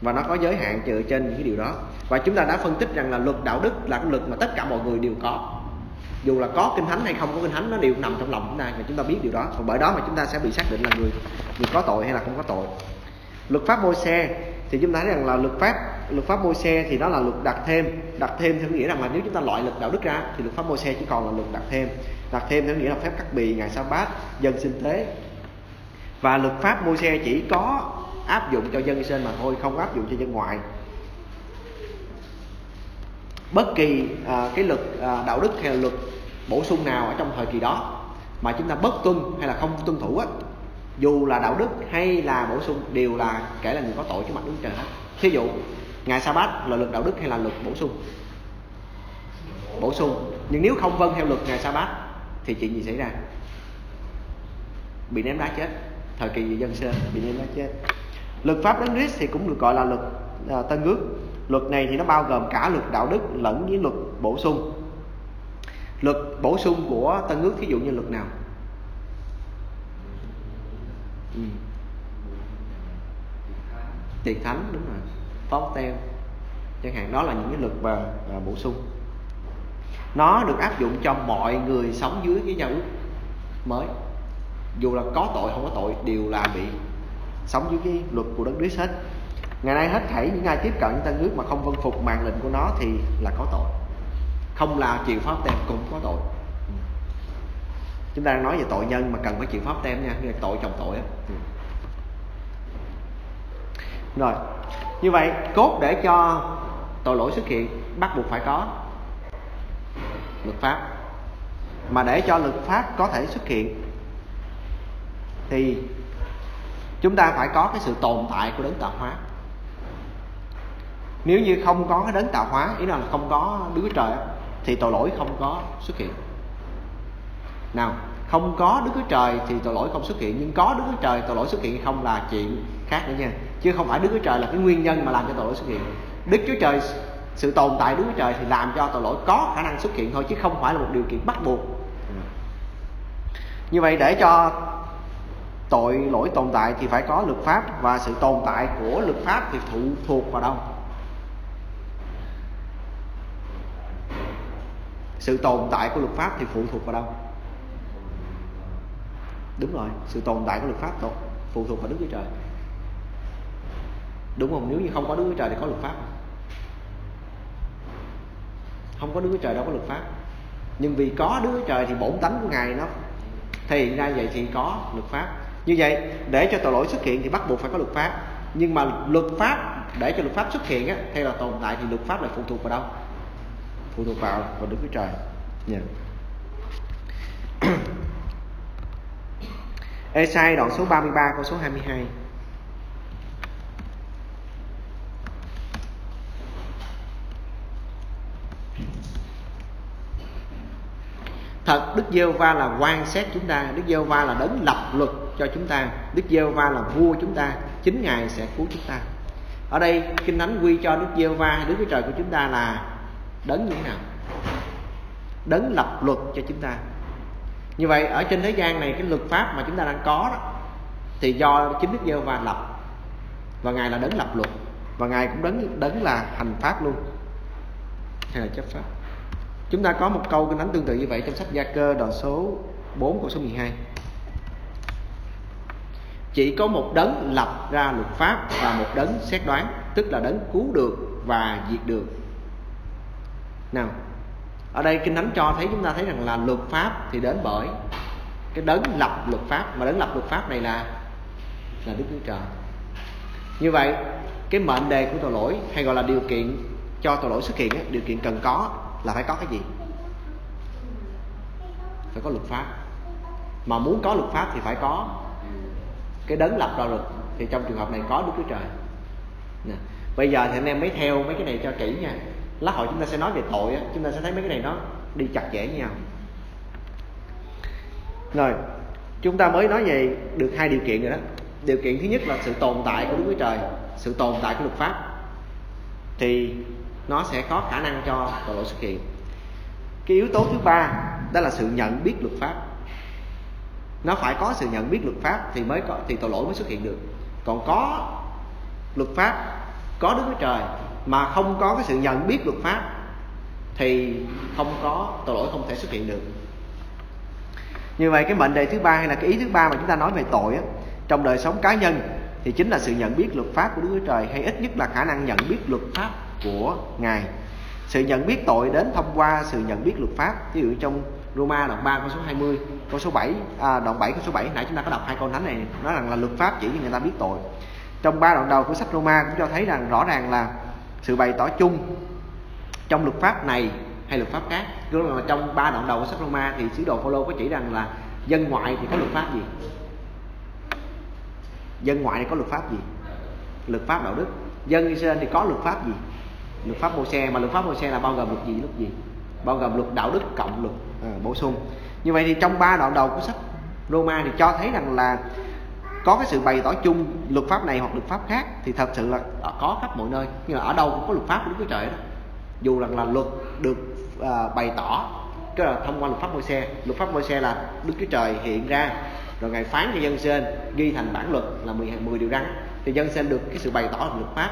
[SPEAKER 1] Và nó có giới hạn dựa trên những cái điều đó. Và chúng ta đã phân tích rằng là luật đạo đức là cái luật mà tất cả mọi người đều có. Dù là có kinh thánh hay không có kinh thánh, nó đều nằm trong lòng chúng ta và chúng ta biết điều đó. Và bởi đó mà chúng ta sẽ bị xác định là người người có tội hay là không có tội. Luật pháp môi xe thì chúng ta thấy rằng là luật pháp luật pháp môi xe thì đó là luật đặt thêm. Đặt thêm theo nghĩa rằng là nếu chúng ta loại luật đạo đức ra thì luật pháp môi xe chỉ còn là luật đặt thêm. Đặt thêm theo nghĩa là phép cắt bì ngày sa bát dân sinh tế. Và luật pháp môi xe chỉ có áp dụng cho dân sinh mà thôi không áp dụng cho dân ngoại. Bất kỳ à, cái luật à, đạo đức hay là luật bổ sung nào ở trong thời kỳ đó mà chúng ta bất tuân hay là không tuân thủ á dù là đạo đức hay là bổ sung đều là kể là người có tội trước mặt Đức Trời hết. Thí dụ ngày sa bát là luật đạo đức hay là luật bổ sung? Bổ sung. Nhưng nếu không vâng theo luật ngày sa bát thì chuyện gì xảy ra? Bị ném đá chết. Thời kỳ dân sơ bị ném đá chết. Luật pháp đấng Christ thì cũng được gọi là luật à, tân ước. Luật này thì nó bao gồm cả luật đạo đức lẫn với luật bổ sung. Luật bổ sung của tân ước thí dụ như luật nào? Ừ. thánh đúng rồi. Phóng teo. Chẳng hạn đó là những cái luật và, và bổ sung. Nó được áp dụng cho mọi người sống dưới cái giao ước mới. Dù là có tội không có tội đều là bị sống dưới cái luật của đất nước hết. Ngày nay hết thảy những ai tiếp cận tân ước mà không vâng phục màn lệnh của nó thì là có tội. Không là chịu pháp tem cũng có tội chúng ta đang nói về tội nhân mà cần phải chịu pháp tem nha như tội chồng tội á. Ừ. rồi như vậy cốt để cho tội lỗi xuất hiện bắt buộc phải có luật pháp. Mà để cho luật pháp có thể xuất hiện thì chúng ta phải có cái sự tồn tại của đấng tạo hóa. Nếu như không có cái đấng tạo hóa ý là không có Chúa Trời thì tội lỗi không có xuất hiện nào, không có Đức Chúa Trời thì tội lỗi không xuất hiện, nhưng có Đức Chúa Trời tội lỗi xuất hiện không là chuyện khác nữa nha. Chứ không phải Đức Chúa Trời là cái nguyên nhân mà làm cho tội lỗi xuất hiện. Đức Chúa Trời, sự tồn tại Đức Chúa Trời thì làm cho tội lỗi có khả năng xuất hiện thôi, chứ không phải là một điều kiện bắt buộc. Như vậy để cho tội lỗi tồn tại thì phải có luật pháp, và sự tồn tại của luật pháp thì phụ thuộc vào đâu? Sự tồn tại của luật pháp thì phụ thuộc vào đâu? Đúng rồi, sự tồn tại của luật pháp phụ thuộc vào đức chúa trời. Đúng không? Nếu như không có đức chúa trời thì có luật pháp không? Có đức chúa trời đâu có luật pháp. Nhưng vì có đức chúa trời thì bổn tánh của ngài nó thể hiện ra vậy thì có luật pháp. Như vậy, để cho tội lỗi xuất hiện thì bắt buộc phải có luật pháp. Nhưng mà luật pháp, để cho luật pháp xuất hiện á hay là tồn tại thì luật pháp lại phụ thuộc vào đâu? Phụ thuộc vào vào đức chúa trời. Yeah. Esai đoạn số 33 câu số 22 Thật, Đức Giêsu va là quan xét chúng ta, Đức Giêsu va là đấng lập luật cho chúng ta, Đức Giêsu va là vua chúng ta, Chính Ngài sẽ cứu chúng ta. Ở đây, Kinh Thánh quy cho Đức Giêsu va Đức Chúa Trời của chúng ta là đấng như thế nào? Đấng lập luật cho chúng ta. Như vậy ở trên thế gian này Cái luật pháp mà chúng ta đang có đó Thì do chính Đức Giêsu va lập Và Ngài là đấng lập luật Và Ngài cũng đấng, đấng là hành pháp luôn Hay là chấp pháp Chúng ta có một câu kinh thánh tương tự như vậy trong sách Gia Cơ đoạn số 4 câu số 12. Chỉ có một đấng lập ra luật pháp và một đấng xét đoán, tức là đấng cứu được và diệt được. Nào, ở đây kinh thánh cho thấy chúng ta thấy rằng là luật pháp thì đến bởi cái đấng lập luật pháp mà đấng lập luật pháp này là là Đức Chúa Trời. Như vậy, cái mệnh đề của tội lỗi hay gọi là điều kiện cho tội lỗi xuất hiện điều kiện cần có là phải có cái gì phải có luật pháp mà muốn có luật pháp thì phải có cái đấng lập ra luật thì trong trường hợp này có đức chúa trời nè. bây giờ thì anh em mới theo mấy cái này cho kỹ nha lát hồi chúng ta sẽ nói về tội á, chúng ta sẽ thấy mấy cái này nó đi chặt chẽ với nhau. Rồi, chúng ta mới nói về được hai điều kiện rồi đó. Điều kiện thứ nhất là sự tồn tại của đức chúa trời, sự tồn tại của luật pháp. Thì nó sẽ có khả năng cho tội lỗi xuất hiện. Cái yếu tố thứ ba, đó là sự nhận biết luật pháp. Nó phải có sự nhận biết luật pháp thì mới có, thì tội lỗi mới xuất hiện được. Còn có luật pháp, có đức chúa trời mà không có cái sự nhận biết luật pháp thì không có tội lỗi không thể xuất hiện được. Như vậy cái mệnh đề thứ ba hay là cái ý thứ ba mà chúng ta nói về tội á, trong đời sống cá nhân thì chính là sự nhận biết luật pháp của Đức Chúa Trời hay ít nhất là khả năng nhận biết luật pháp của Ngài. Sự nhận biết tội đến thông qua sự nhận biết luật pháp. Ví dụ trong Roma đoạn 3 câu số 20 câu số 7 à, đoạn 7 câu số 7 nãy chúng ta có đọc hai câu thánh này nói rằng là luật pháp chỉ cho người ta biết tội. Trong ba đoạn đầu của sách Roma cũng cho thấy rằng rõ ràng là sự bày tỏ chung trong luật pháp này hay luật pháp khác. Cứ là trong ba đoạn đầu của sách Roma thì sứ đồ Phaolô có chỉ rằng là dân ngoại thì có luật pháp gì? Dân ngoại thì có luật pháp gì? Luật pháp đạo đức. Dân Israel thì có luật pháp gì? Luật pháp mô xe mà luật pháp mô xe là bao gồm luật gì? Luật gì? Bao gồm luật đạo đức cộng luật à, bổ sung. Như vậy thì trong ba đoạn đầu của sách Roma thì cho thấy rằng là có cái sự bày tỏ chung luật pháp này hoặc luật pháp khác thì thật sự là có khắp mọi nơi. Nhưng mà ở đâu cũng có luật pháp của Đức Chúa Trời đó. Dù rằng là luật được à, bày tỏ cái là thông qua luật pháp môi xe luật pháp môi xe là Đức Chúa Trời hiện ra rồi ngài phán cho dân sên ghi thành bản luật là 10, 10 điều răn. Thì dân sên được cái sự bày tỏ luật pháp.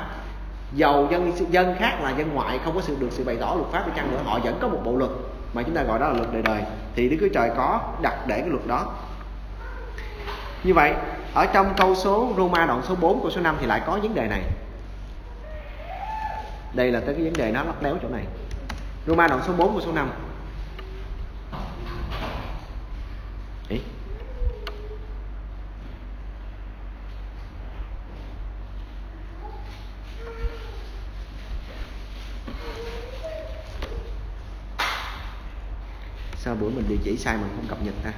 [SPEAKER 1] Dầu dân dân khác là dân ngoại không có sự được sự bày tỏ luật pháp đi chăng nữa họ vẫn có một bộ luật mà chúng ta gọi đó là luật đời đời. Thì Đức Chúa Trời có đặt để cái luật đó. Như vậy ở trong câu số Roma đoạn số 4 câu số 5 thì lại có vấn đề này. Đây là tới cái vấn đề nó lắc léo chỗ này. Roma đoạn số 4 câu số 5 Ý. sao bữa mình địa chỉ sai mình không cập nhật ta?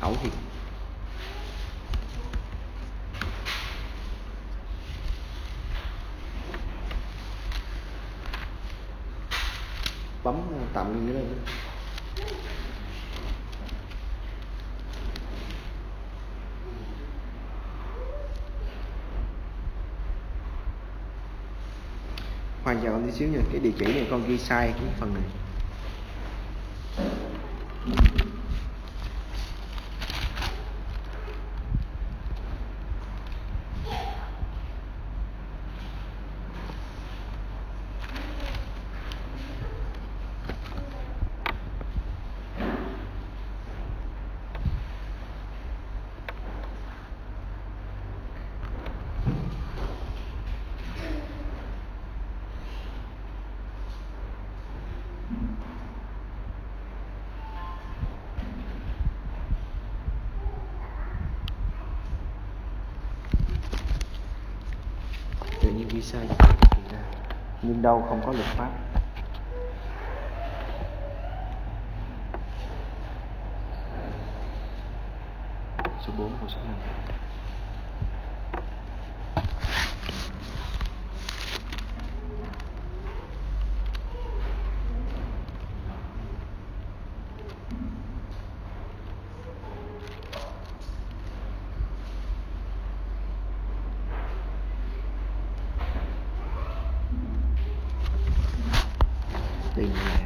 [SPEAKER 1] Ẩu thiệt. Tạm như thế này khoan chờ con tí xíu nha. Cái địa chỉ này con ghi sai cái phần này. Ghi sai nhưng đâu không có luật pháp. Số 4 của số 5 đi về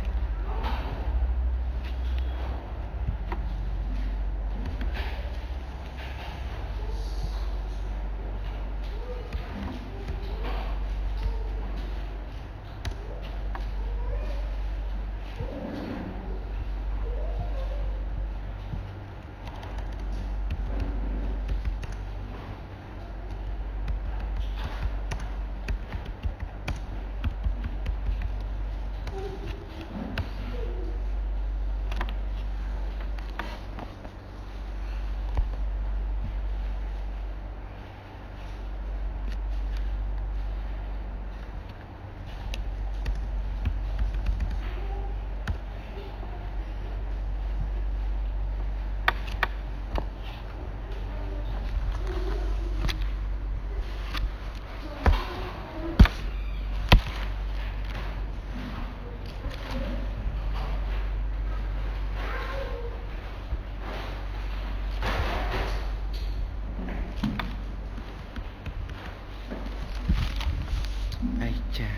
[SPEAKER 1] ai chà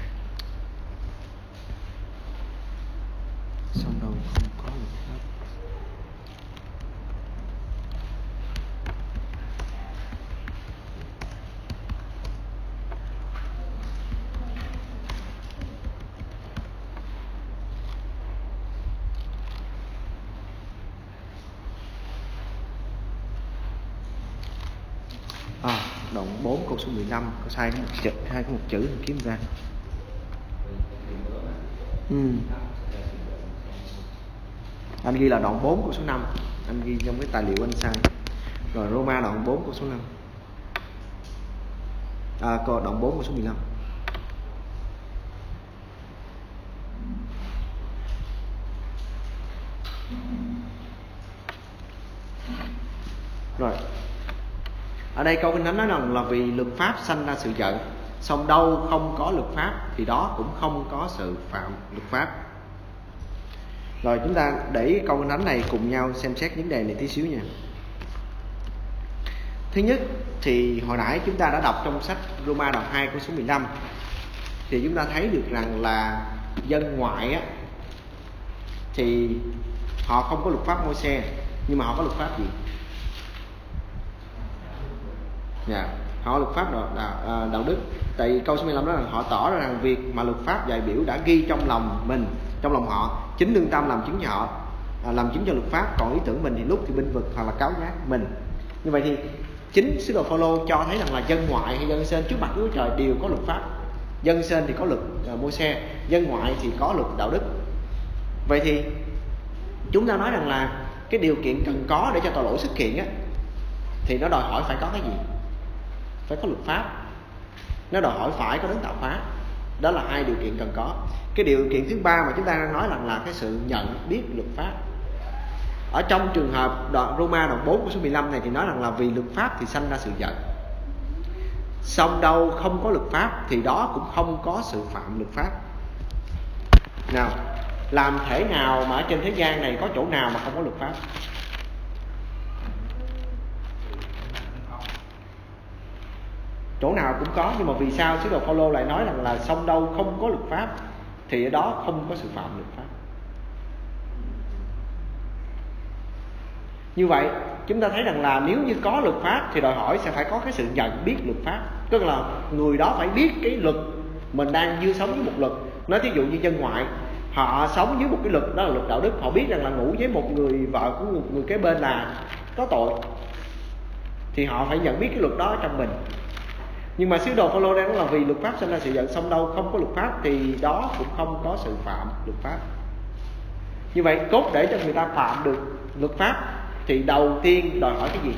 [SPEAKER 1] xong đâu không có luật pháp À, đoạn 4 câu số 15 có sai một chữ, hai có một chữ mình kiếm ra. Ừ. Anh ghi là đoạn 4 câu số 5. Anh ghi trong cái tài liệu anh sai. Rồi Roma đoạn 4 câu số 5. À, đoạn 4 câu số 15. Ở đây câu kinh thánh nói rằng là vì luật pháp sanh ra sự giận, song đâu không có luật pháp thì đó cũng không có sự phạm luật pháp. Rồi chúng ta để câu kinh thánh này cùng nhau xem xét vấn đề này tí xíu nha. Thứ nhất, thì hồi nãy chúng ta đã đọc trong sách Roma đoạn 2 của số 15 thì chúng ta thấy được rằng là dân ngoại á, thì họ không có luật pháp môi xe nhưng mà họ có luật pháp gì? Dạ. Họ luật pháp đạo, đạo, à, à, đạo đức. Tại câu số 15 đó là họ tỏ ra rằng việc mà luật pháp dạy biểu đã ghi trong lòng mình trong lòng họ chính lương tâm làm chứng cho họ à, làm chứng cho luật pháp. Còn ý tưởng mình thì lúc thì binh vực hoặc là cáo giác mình. Như vậy thì chính sứ đồ Phaolô cho thấy rằng là dân ngoại hay dân sên trước mặt Chúa Trời đều có luật pháp. Dân sên thì có luật uh, mua xe dân ngoại thì có luật đạo đức. Vậy thì chúng ta nói rằng là cái điều kiện cần có để cho tội lỗi xuất hiện á thì nó đòi hỏi phải có cái gì? Phải có luật pháp. Nó đòi hỏi phải có đấng tạo hóa. Đó là hai điều kiện cần có. Cái điều kiện thứ ba mà chúng ta đang nói rằng là cái sự nhận biết luật pháp. Ở trong trường hợp đoạn Roma đoạn 4 của số 15 này thì nói rằng là vì luật pháp thì sanh ra sự giận. Song đâu không có luật pháp thì đó cũng không có sự phạm luật pháp. Nào, làm thể nào mà ở trên thế gian này có chỗ nào mà không có luật pháp? Chỗ nào cũng có, nhưng mà vì sao sứ đồ Phaolô lại nói rằng là song đâu không có luật pháp, thì ở đó không có sự phạm luật pháp. Như vậy, chúng ta thấy rằng là nếu như có luật pháp thì đòi hỏi sẽ phải có cái sự nhận biết luật pháp. Tức là người đó phải biết cái luật mình đang dư sống với một luật. Nói thí dụ như dân ngoại, họ sống với một cái luật, đó là luật đạo đức. Họ biết rằng là ngủ với một người vợ của một người kế bên là có tội. Thì họ phải nhận biết cái luật đó trong mình nhưng mà sứ đồ Phaolô đang là vì luật pháp sinh ra sự giận xong đâu không có luật pháp thì đó cũng không có sự phạm luật pháp. Như vậy, cốt để cho người ta phạm được luật pháp thì đầu tiên đòi hỏi cái gì?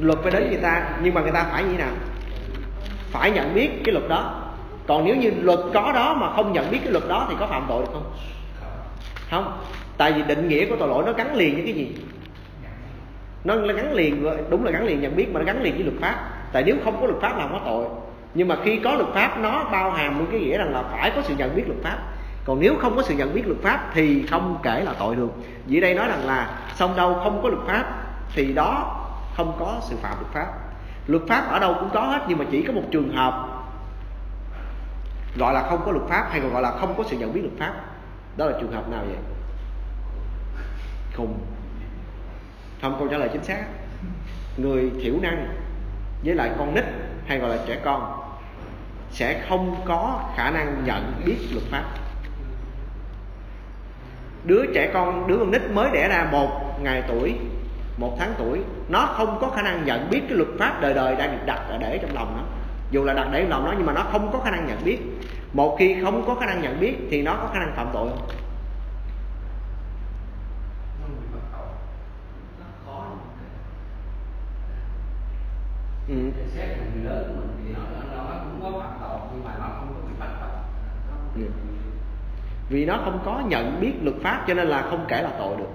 [SPEAKER 1] Luật phải đến người ta, nhưng mà người ta phải như thế nào? Phải nhận biết cái luật đó. Còn nếu như luật có đó mà không nhận biết cái luật đó thì có phạm tội được không? Không. Tại vì định nghĩa của tội lỗi nó gắn liền với cái gì? Nó gắn liền, đúng là gắn liền nhận biết mà nó gắn liền với luật pháp. Tại nếu không có luật pháp là không có tội. Nhưng mà khi có luật pháp, nó bao hàm cái nghĩa rằng là phải có sự nhận biết luật pháp. Còn nếu không có sự nhận biết luật pháp thì không kể là tội được. Vì đây nói rằng là, xong đâu không có luật pháp thì đó không có sự phạm luật pháp. Luật pháp ở đâu cũng có hết, nhưng mà chỉ có một trường hợp gọi là không có luật pháp hay còn gọi là không có sự nhận biết luật pháp. Đó là trường hợp nào vậy? Khùng không, câu trả lời chính xác người thiểu năng với lại con nít hay gọi là trẻ con sẽ không có khả năng nhận biết luật pháp. Đứa trẻ con, đứa con nít mới đẻ ra một ngày tuổi, một tháng tuổi, nó không có khả năng nhận biết cái luật pháp đời đời đang được đặt để trong lòng nó. Dù là đặt để trong lòng nó, nhưng mà nó không có khả năng nhận biết. Một khi không có khả năng nhận biết thì nó có khả năng phạm tội không?
[SPEAKER 2] Ừ. xét người lớn của mình thì nó, nó, nó cũng có phạm tội nhưng mà nó không có bị bắt tội ừ.
[SPEAKER 1] vì nó không có nhận biết luật pháp cho nên là không kể là tội được.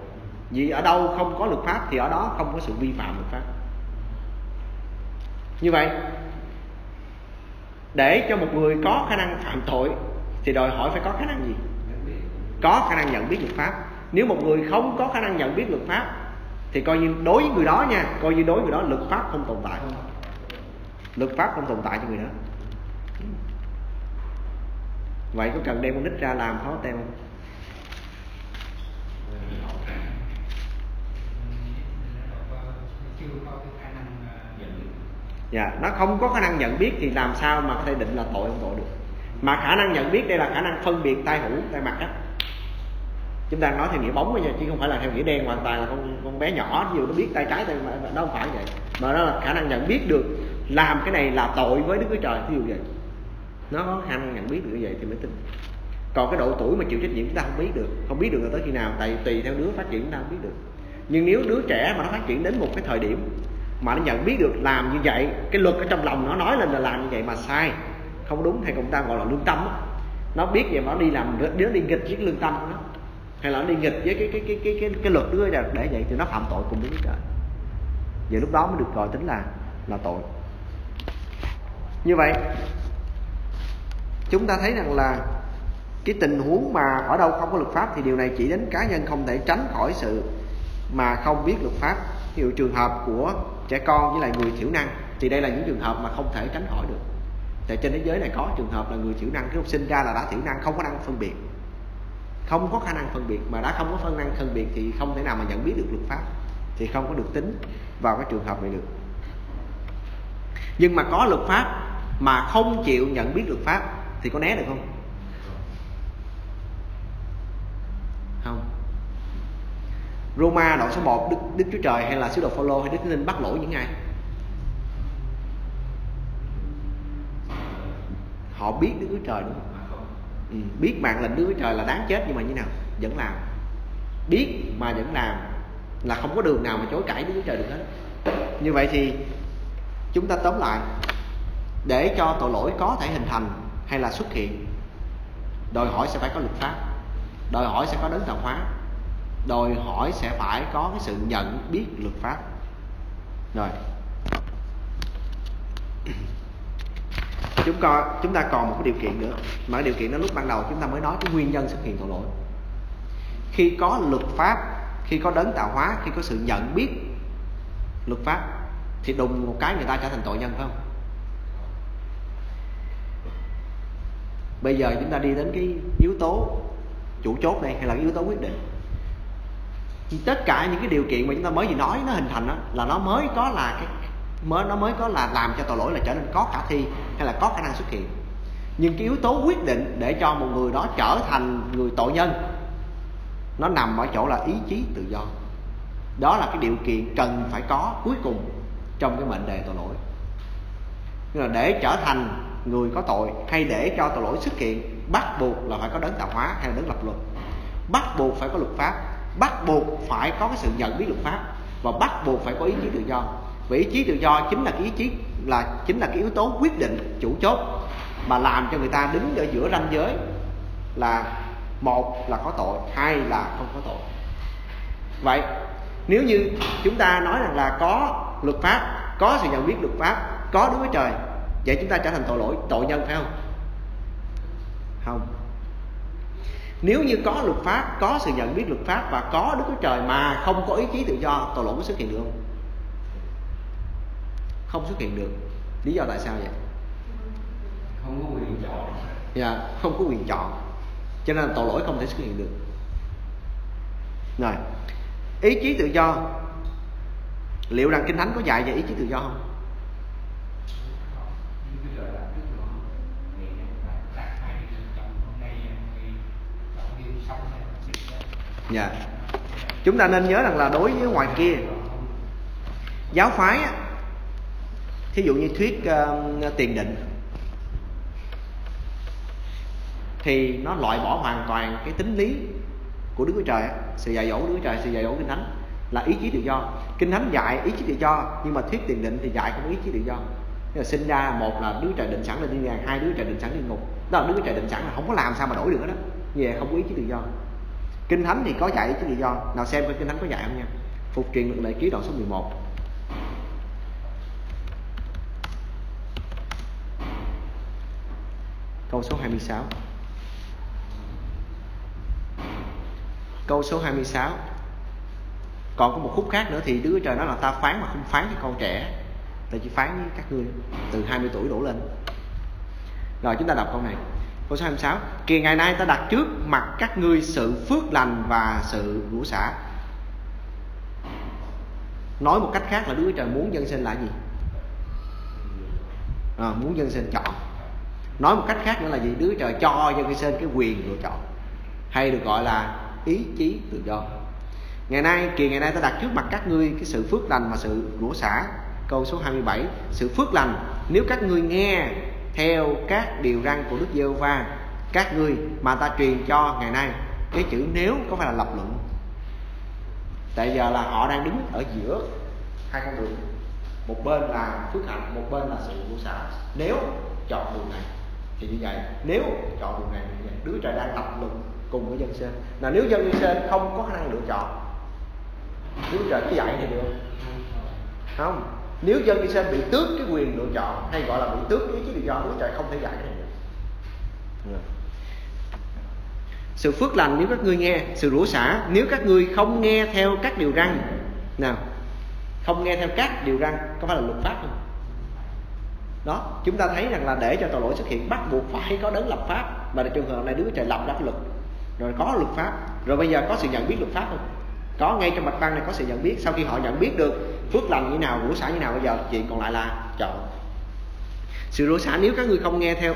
[SPEAKER 1] Vì ở đâu không có luật pháp thì ở đó không có sự vi phạm luật pháp. Như vậy để cho một người có khả năng phạm tội thì đòi hỏi phải có khả năng gì? Có khả năng nhận biết luật pháp. Nếu một người không có khả năng nhận biết luật pháp thì coi như đối với người đó nha coi như đối với người đó luật pháp không tồn tại luật pháp không tồn tại cho người đó. Vậy có cần đem con nít ra làm khó tem không? Dạ nó không có khả năng nhận biết thì làm sao mà có thể định là tội không tội được. Mà khả năng nhận biết đây là khả năng phân biệt tai hữu, tai mặt á. Chúng ta nói theo nghĩa bóng nha chứ không phải là theo nghĩa đen, hoàn toàn là con con bé nhỏ, ví dụ nó biết tay trái tay mà đâu phải vậy. Mà nó là khả năng nhận biết được làm cái này là tội với đức chúa trời ví dụ vậy. Nó có khả năng nhận biết được như vậy thì mới tin. Còn cái độ tuổi mà chịu trách nhiệm chúng ta không biết được không biết được là tới khi nào tại tùy theo đứa phát triển chúng ta không biết được. Nhưng nếu đứa trẻ mà nó phát triển đến một cái thời điểm mà nó nhận biết được làm như vậy cái luật ở trong lòng nó nói lên là làm như vậy mà sai không đúng hay chúng ta gọi là lương tâm đó. nó biết vậy mà nó đi làm đứa đi nghịch với cái lương tâm của nó. Hay là nó đi nghịch với cái cái cái cái cái, cái luật đứa để vậy thì nó phạm tội cùng với trời. Vậy lúc đó mới được gọi tính là là tội như vậy, chúng ta thấy rằng là cái tình huống mà ở đâu không có luật pháp thì điều này chỉ đến cá nhân không thể tránh khỏi sự mà không biết luật pháp. Ví dụ trường hợp của trẻ con với lại người thiểu năng, thì đây là những trường hợp mà không thể tránh khỏi được. Tại trên thế giới này có trường hợp là người thiểu năng khi lúc sinh ra là đã thiểu năng, không có năng phân biệt. Không có khả năng phân biệt, mà đã không có phân năng phân biệt thì không thể nào mà nhận biết được luật pháp, thì không có được tính vào cái trường hợp này được. Nhưng mà có luật pháp mà không chịu nhận biết luật pháp thì có né được không? Không. Roma đoạn số 1 Đức, Đức Chúa Trời hay là sứ đồ Phaolô hay Đức Thánh Linh bắt lỗi những ai? Họ biết Đức Chúa Trời đúng không? Ừ, biết mạng lệnh Đức Chúa Trời là đáng chết nhưng mà như nào? Vẫn làm. Biết mà vẫn làm là không có đường nào mà chối cãi Đức Chúa Trời được hết. Như vậy thì chúng ta tóm lại để cho tội lỗi có thể hình thành hay là xuất hiện. Đòi hỏi sẽ phải có luật pháp, đòi hỏi sẽ có đấng tạo hóa, đòi hỏi sẽ phải có cái sự nhận biết luật pháp. Rồi. Chúng ta chúng ta còn một cái điều kiện nữa, mà cái điều kiện đó lúc ban đầu chúng ta mới nói cái nguyên nhân xuất hiện tội lỗi. Khi có luật pháp, khi có đấng tạo hóa, khi có sự nhận biết luật pháp, thì đùng một cái người ta trở thành tội nhân, phải không? Bây giờ chúng ta đi đến cái yếu tố chủ chốt đây hay là cái yếu tố quyết định. Tất cả những cái điều kiện mà chúng ta mới vừa nói, nó hình thành đó là nó mới có là cái, mới, nó mới có là làm cho tội lỗi là trở nên có khả thi, hay là có khả năng xuất hiện. Nhưng cái yếu tố quyết định để cho một người đó trở thành người tội nhân, nó nằm ở chỗ là ý chí tự do. Đó là cái điều kiện cần phải có cuối cùng trong cái mệnh đề tội lỗi. Tức là để trở thành người có tội hay để cho tội lỗi xuất hiện, bắt buộc là phải có đấng tạo hóa hay là đấng lập luật bắt buộc phải có luật pháp, bắt buộc phải có cái sự nhận biết luật pháp, và bắt buộc phải có ý chí tự do. Vì ý chí tự do chính là cái ý chí, là chính là cái yếu tố quyết định chủ chốt mà làm cho người ta đứng ở giữa ranh giới là một là có tội, hai là không có tội. Vậy, nếu như chúng ta nói rằng là có luật pháp, có sự nhận biết luật pháp, có đối với Trời vậy chúng ta trở thành tội lỗi tội nhân phải không? Không. Nếu như có luật pháp có sự nhận biết luật pháp và có Đức Chúa Trời mà không có ý chí tự do tội lỗi có xuất hiện được không? Không xuất hiện được. Lý do tại sao vậy?
[SPEAKER 2] Không có quyền chọn.
[SPEAKER 1] Dạ không có quyền chọn. Cho nên tội lỗi không thể xuất hiện được. Rồi. Ý chí tự do. Liệu rằng kinh thánh có dạy về ý chí tự do không dạ. Chúng ta nên nhớ rằng là đối với ngoài kia giáo phái á, thí dụ như thuyết uh, tiền định thì nó loại bỏ hoàn toàn cái tính lý của Đức Chúa Trời sự dạy dỗ của Đức Chúa Trời sự dạy dỗ kinh thánh là ý chí tự do. Kinh thánh dạy ý chí tự do nhưng mà thuyết tiền định thì dạy không ý chí tự do. Thế là sinh ra một là Đức Trời định sẵn là thiên đàng hai đứa Trời định sẵn địa ngục. Đó là đứa Trời định sẵn là không có làm sao mà đổi được đó về không có ý chí tự do kinh thánh thì có dạy chứ lý do. Nào xem coi kinh thánh có dạy không nha. Phục truyền luật lệ ký đoạn số 11 câu số 26 câu số 26 còn có một khúc khác nữa thì đứa Trời nói là ta phán mà không phán với con trẻ. Ta chỉ phán với các ngươi từ 20 tuổi đổ lên. Rồi chúng ta đọc câu này câu số 26 kìa ngày nay ta đặt trước mặt các ngươi sự phước lành và sự rủa xả. Nói một cách khác là Đức Trời muốn dân sinh là gì? À, muốn dân sinh chọn. Nói một cách khác nữa là gì? Đức Trời cho dân sinh cái quyền lựa chọn hay được gọi là ý chí tự do. Ngày nay kỳ ngày nay ta đặt trước mặt các ngươi cái sự phước lành và sự rủa xả. Câu số 27 sự phước lành nếu các ngươi nghe theo các điều răn của Đức Giêsu va các ngươi mà ta truyền cho ngày nay. Cái chữ nếu có phải là lập luận? Tại giờ là họ đang đứng ở giữa hai con đường. Một bên là phước hạnh, một bên là sự vô xả nếu chọn đường này thì như vậy. Nếu chọn đường này thì như vậy. Đứa trời đang lập luận cùng với dân sên. Là nếu dân sên không có khả năng lựa chọn, đứa trời cứ dạy thì được. Không nếu dân Israel bị tước cái quyền lựa chọn, hay gọi là bị tước cái ý chí tự do Đức trời không thể giải cái này được. Dạ. Sự phước lành nếu các ngươi nghe, sự rủa xả nếu các ngươi không nghe theo các điều răn. Nào, không nghe theo các điều răn, có phải là luật pháp không? Đó, chúng ta thấy rằng là để cho tội lỗi xuất hiện, bắt buộc phải có đấng lập pháp. Mà trường hợp này đứa trời lập ra cái luật, rồi có luật pháp. Rồi bây giờ có sự nhận biết luật pháp không? Có ngay trong mạch văn này có sự nhận biết. Sau khi họ nhận biết được phước lành như nào, rủa xả như nào, bây giờ chuyện còn lại là chọn. Sự rủa xả nếu các ngươi không nghe theo,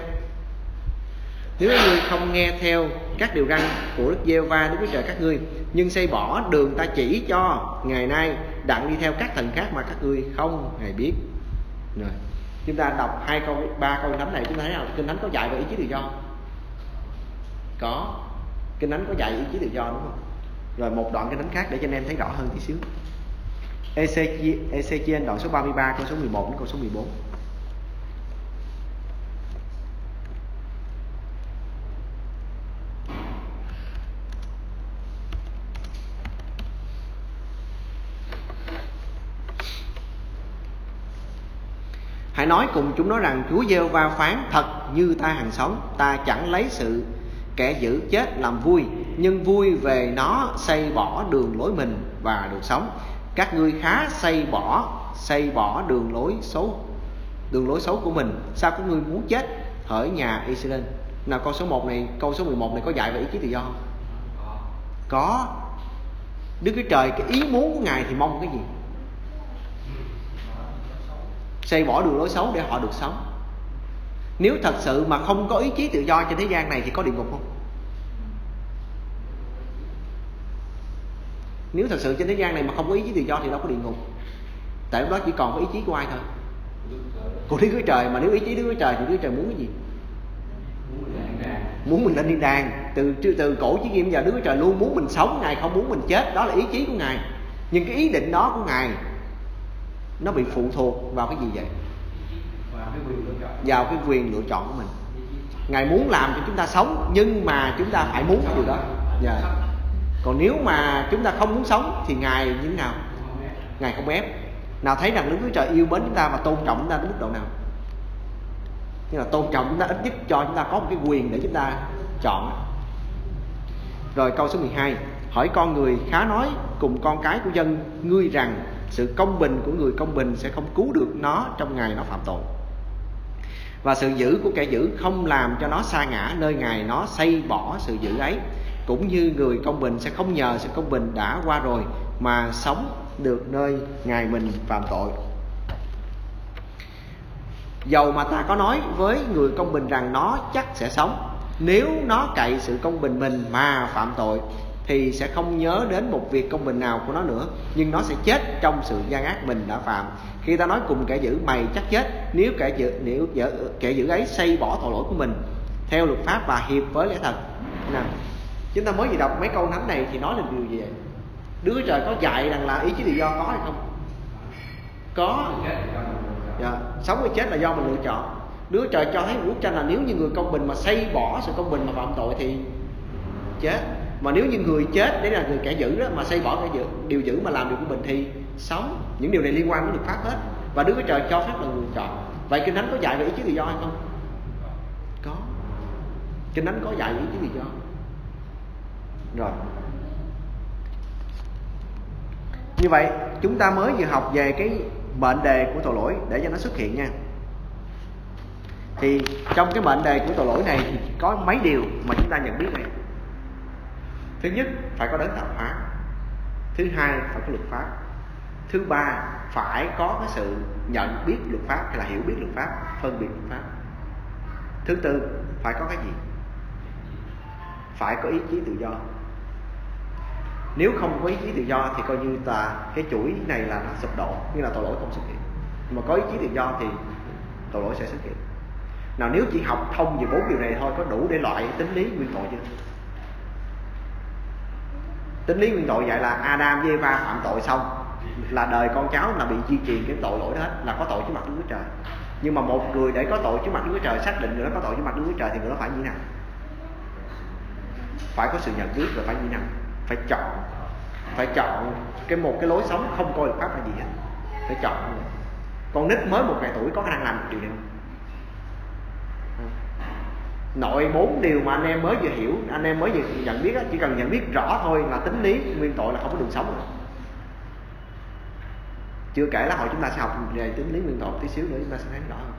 [SPEAKER 1] nếu các ngươi không nghe theo các điều răn của Đức giê va Đức Chúa Trời các ngươi, nhưng xây bỏ đường ta chỉ cho ngày nay, đặng đi theo các thần khác mà các ngươi không hề biết. Rồi, chúng ta đọc hai câu, ba câu thánh này, chúng ta thấy là kinh thánh có dạy về ý chí tự do. Có, kinh thánh có dạy ý chí tự do, đúng không? rồi một đoạn cái đánh khác để cho anh em thấy rõ hơn tí xíu. Ecg Ezechiel đoạn số 33 câu số 11 đến câu số 14 Hãy nói cùng chúng nó rằng, Chúa gieo va phán thật như ta hàng sống, Ta chẳng lấy sự kẻ giữ chết làm vui nhưng vui về nó xây bỏ đường lối mình và được sống. Các ngươi khá xây bỏ xây bỏ đường lối xấu, đường lối xấu của mình. Sao các ngươi muốn chết? Hỡi nhà Israel. Nào, câu số 1 này, câu số 11 này có dạy về ý chí tự do không? Có. Đức Chúa Trời, cái ý muốn của Ngài thì mong cái gì? Xây bỏ đường lối xấu để họ được sống. Nếu thật sự mà không có ý chí tự do trên thế gian này thì có địa ngục không? Nếu thật sự trên thế gian này mà không có ý chí tự do thì đâu có địa ngục. Tại lúc đó chỉ còn có ý chí của ai thôi. Của Đức Chúa Trời mà nếu ý chí Đức Chúa Trời thì Đức Chúa Trời muốn cái gì? Muốn mình lên thiên đàng. Từ từ cổ chí kim giờ Đức Chúa Trời luôn muốn mình sống ngài không muốn mình chết. Đó là ý chí của ngài. Nhưng cái ý định đó của ngài nó bị phụ thuộc vào cái gì vậy? Vào cái quyền lựa chọn. Của mình. Ngài muốn làm cho chúng ta sống nhưng mà chúng ta phải muốn điều đó. Yeah. Còn nếu mà chúng ta không muốn sống thì ngài như thế nào? Ngài không ép. Nào thấy rằng Đức Chúa Trời yêu mến chúng ta và tôn trọng chúng ta đến mức độ nào? Nhưng là tôn trọng chúng ta ít nhất cho chúng ta có một cái quyền để chúng ta chọn. Rồi câu số 12 hỏi con người khá nói cùng con cái của dân, ngươi rằng sự công bình của người công bình sẽ không cứu được nó trong ngày nó phạm tội. Và sự giữ của kẻ giữ không làm cho nó sa ngã nơi ngày nó xây bỏ sự giữ ấy cũng như người công bình sẽ không nhờ sự công bình đã qua rồi mà sống được nơi ngài mình phạm tội. Dầu mà ta có nói với người công bình rằng nó chắc sẽ sống, nếu nó cậy sự công bình mình mà phạm tội, thì sẽ không nhớ đến một việc công bình nào của nó nữa, nhưng nó sẽ chết trong sự gian ác mình đã phạm. Khi ta nói cùng kẻ giữ mày chắc chết, nếu kẻ giữ nếu kẻ giữ ấy xây bỏ tội lỗi của mình, theo luật pháp và hiệp với lẽ thật. Nè chúng ta mới vừa đọc mấy câu thánh này thì nói là điều gì vậy? Đứa trời có dạy rằng là ý chí tự do có hay không? Có. Dạ. sống hay chết là do mình lựa chọn. Đứa trời cho thấy bức tranh là nếu như người công bình mà xây bỏ sự công bình mà phạm tội thì chết. Mà nếu như người chết đấy là người kẻ giữ đó mà xây bỏ kẻ giữ điều giữ mà làm điều của mình thì sống. Những điều này liên quan đến luật pháp hết. Và đứa trời cho phép là người chọn. Vậy kinh thánh có dạy về ý chí tự do hay không? Có. Kinh thánh có dạy về ý chí tự do rồi. Như vậy, chúng ta mới vừa học về cái mệnh đề của tội lỗi để cho nó xuất hiện nha. Thì trong cái mệnh đề của tội lỗi này thì có mấy điều mà chúng ta nhận biết này. Thứ nhất, phải có đấng tạo hóa. Thứ hai, phải có luật pháp. Thứ ba, phải có cái sự nhận biết luật pháp hay là hiểu biết luật pháp, phân biệt luật pháp. Thứ tư, phải có cái gì? Phải có ý chí tự do nếu không có ý chí tự do thì coi như là cái chuỗi này là nó sụp đổ như là tội lỗi không xuất hiện. Mà có ý chí tự do thì tội lỗi sẽ xuất hiện. Nào, nếu chỉ học thông về bốn điều này thôi, có đủ để loại tính lý nguyên tội chưa? Tính lý nguyên tội vậy là Adam với Eva phạm tội xong, là đời con cháu là bị di truyền cái tội lỗi đó hết, là có tội trước mặt Đức Chúa Trời. Nhưng mà một người để có tội trước mặt Đức Chúa Trời, xác định người đó có tội trước mặt Đức Chúa Trời thì người đó phải như nào? Phải có sự nhận biết và phải như nào? Phải chọn phải chọn cái một cái lối sống không coi luật pháp là gì hết. Phải chọn con nít mới một ngày tuổi có khả năng làm được điều này. Không nội bốn điều mà anh em mới vừa hiểu, anh em mới vừa nhận biết chỉ cần nhận biết rõ thôi là tính lý, nguyên tội là không có đường sống rồi. Chưa kể là hồi chúng ta sẽ học về tính lý, nguyên tội tí xíu nữa, chúng ta sẽ thấy rõ hơn.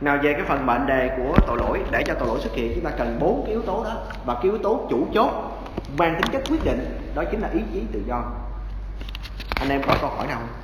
[SPEAKER 1] Nào về cái phần mệnh đề của tội lỗi, để cho tội lỗi xuất hiện, chúng ta cần bốn cái yếu tố đó. Và cái yếu tố chủ chốt mang tính chất quyết định, đó chính là ý chí tự do. Anh em có câu hỏi nào không?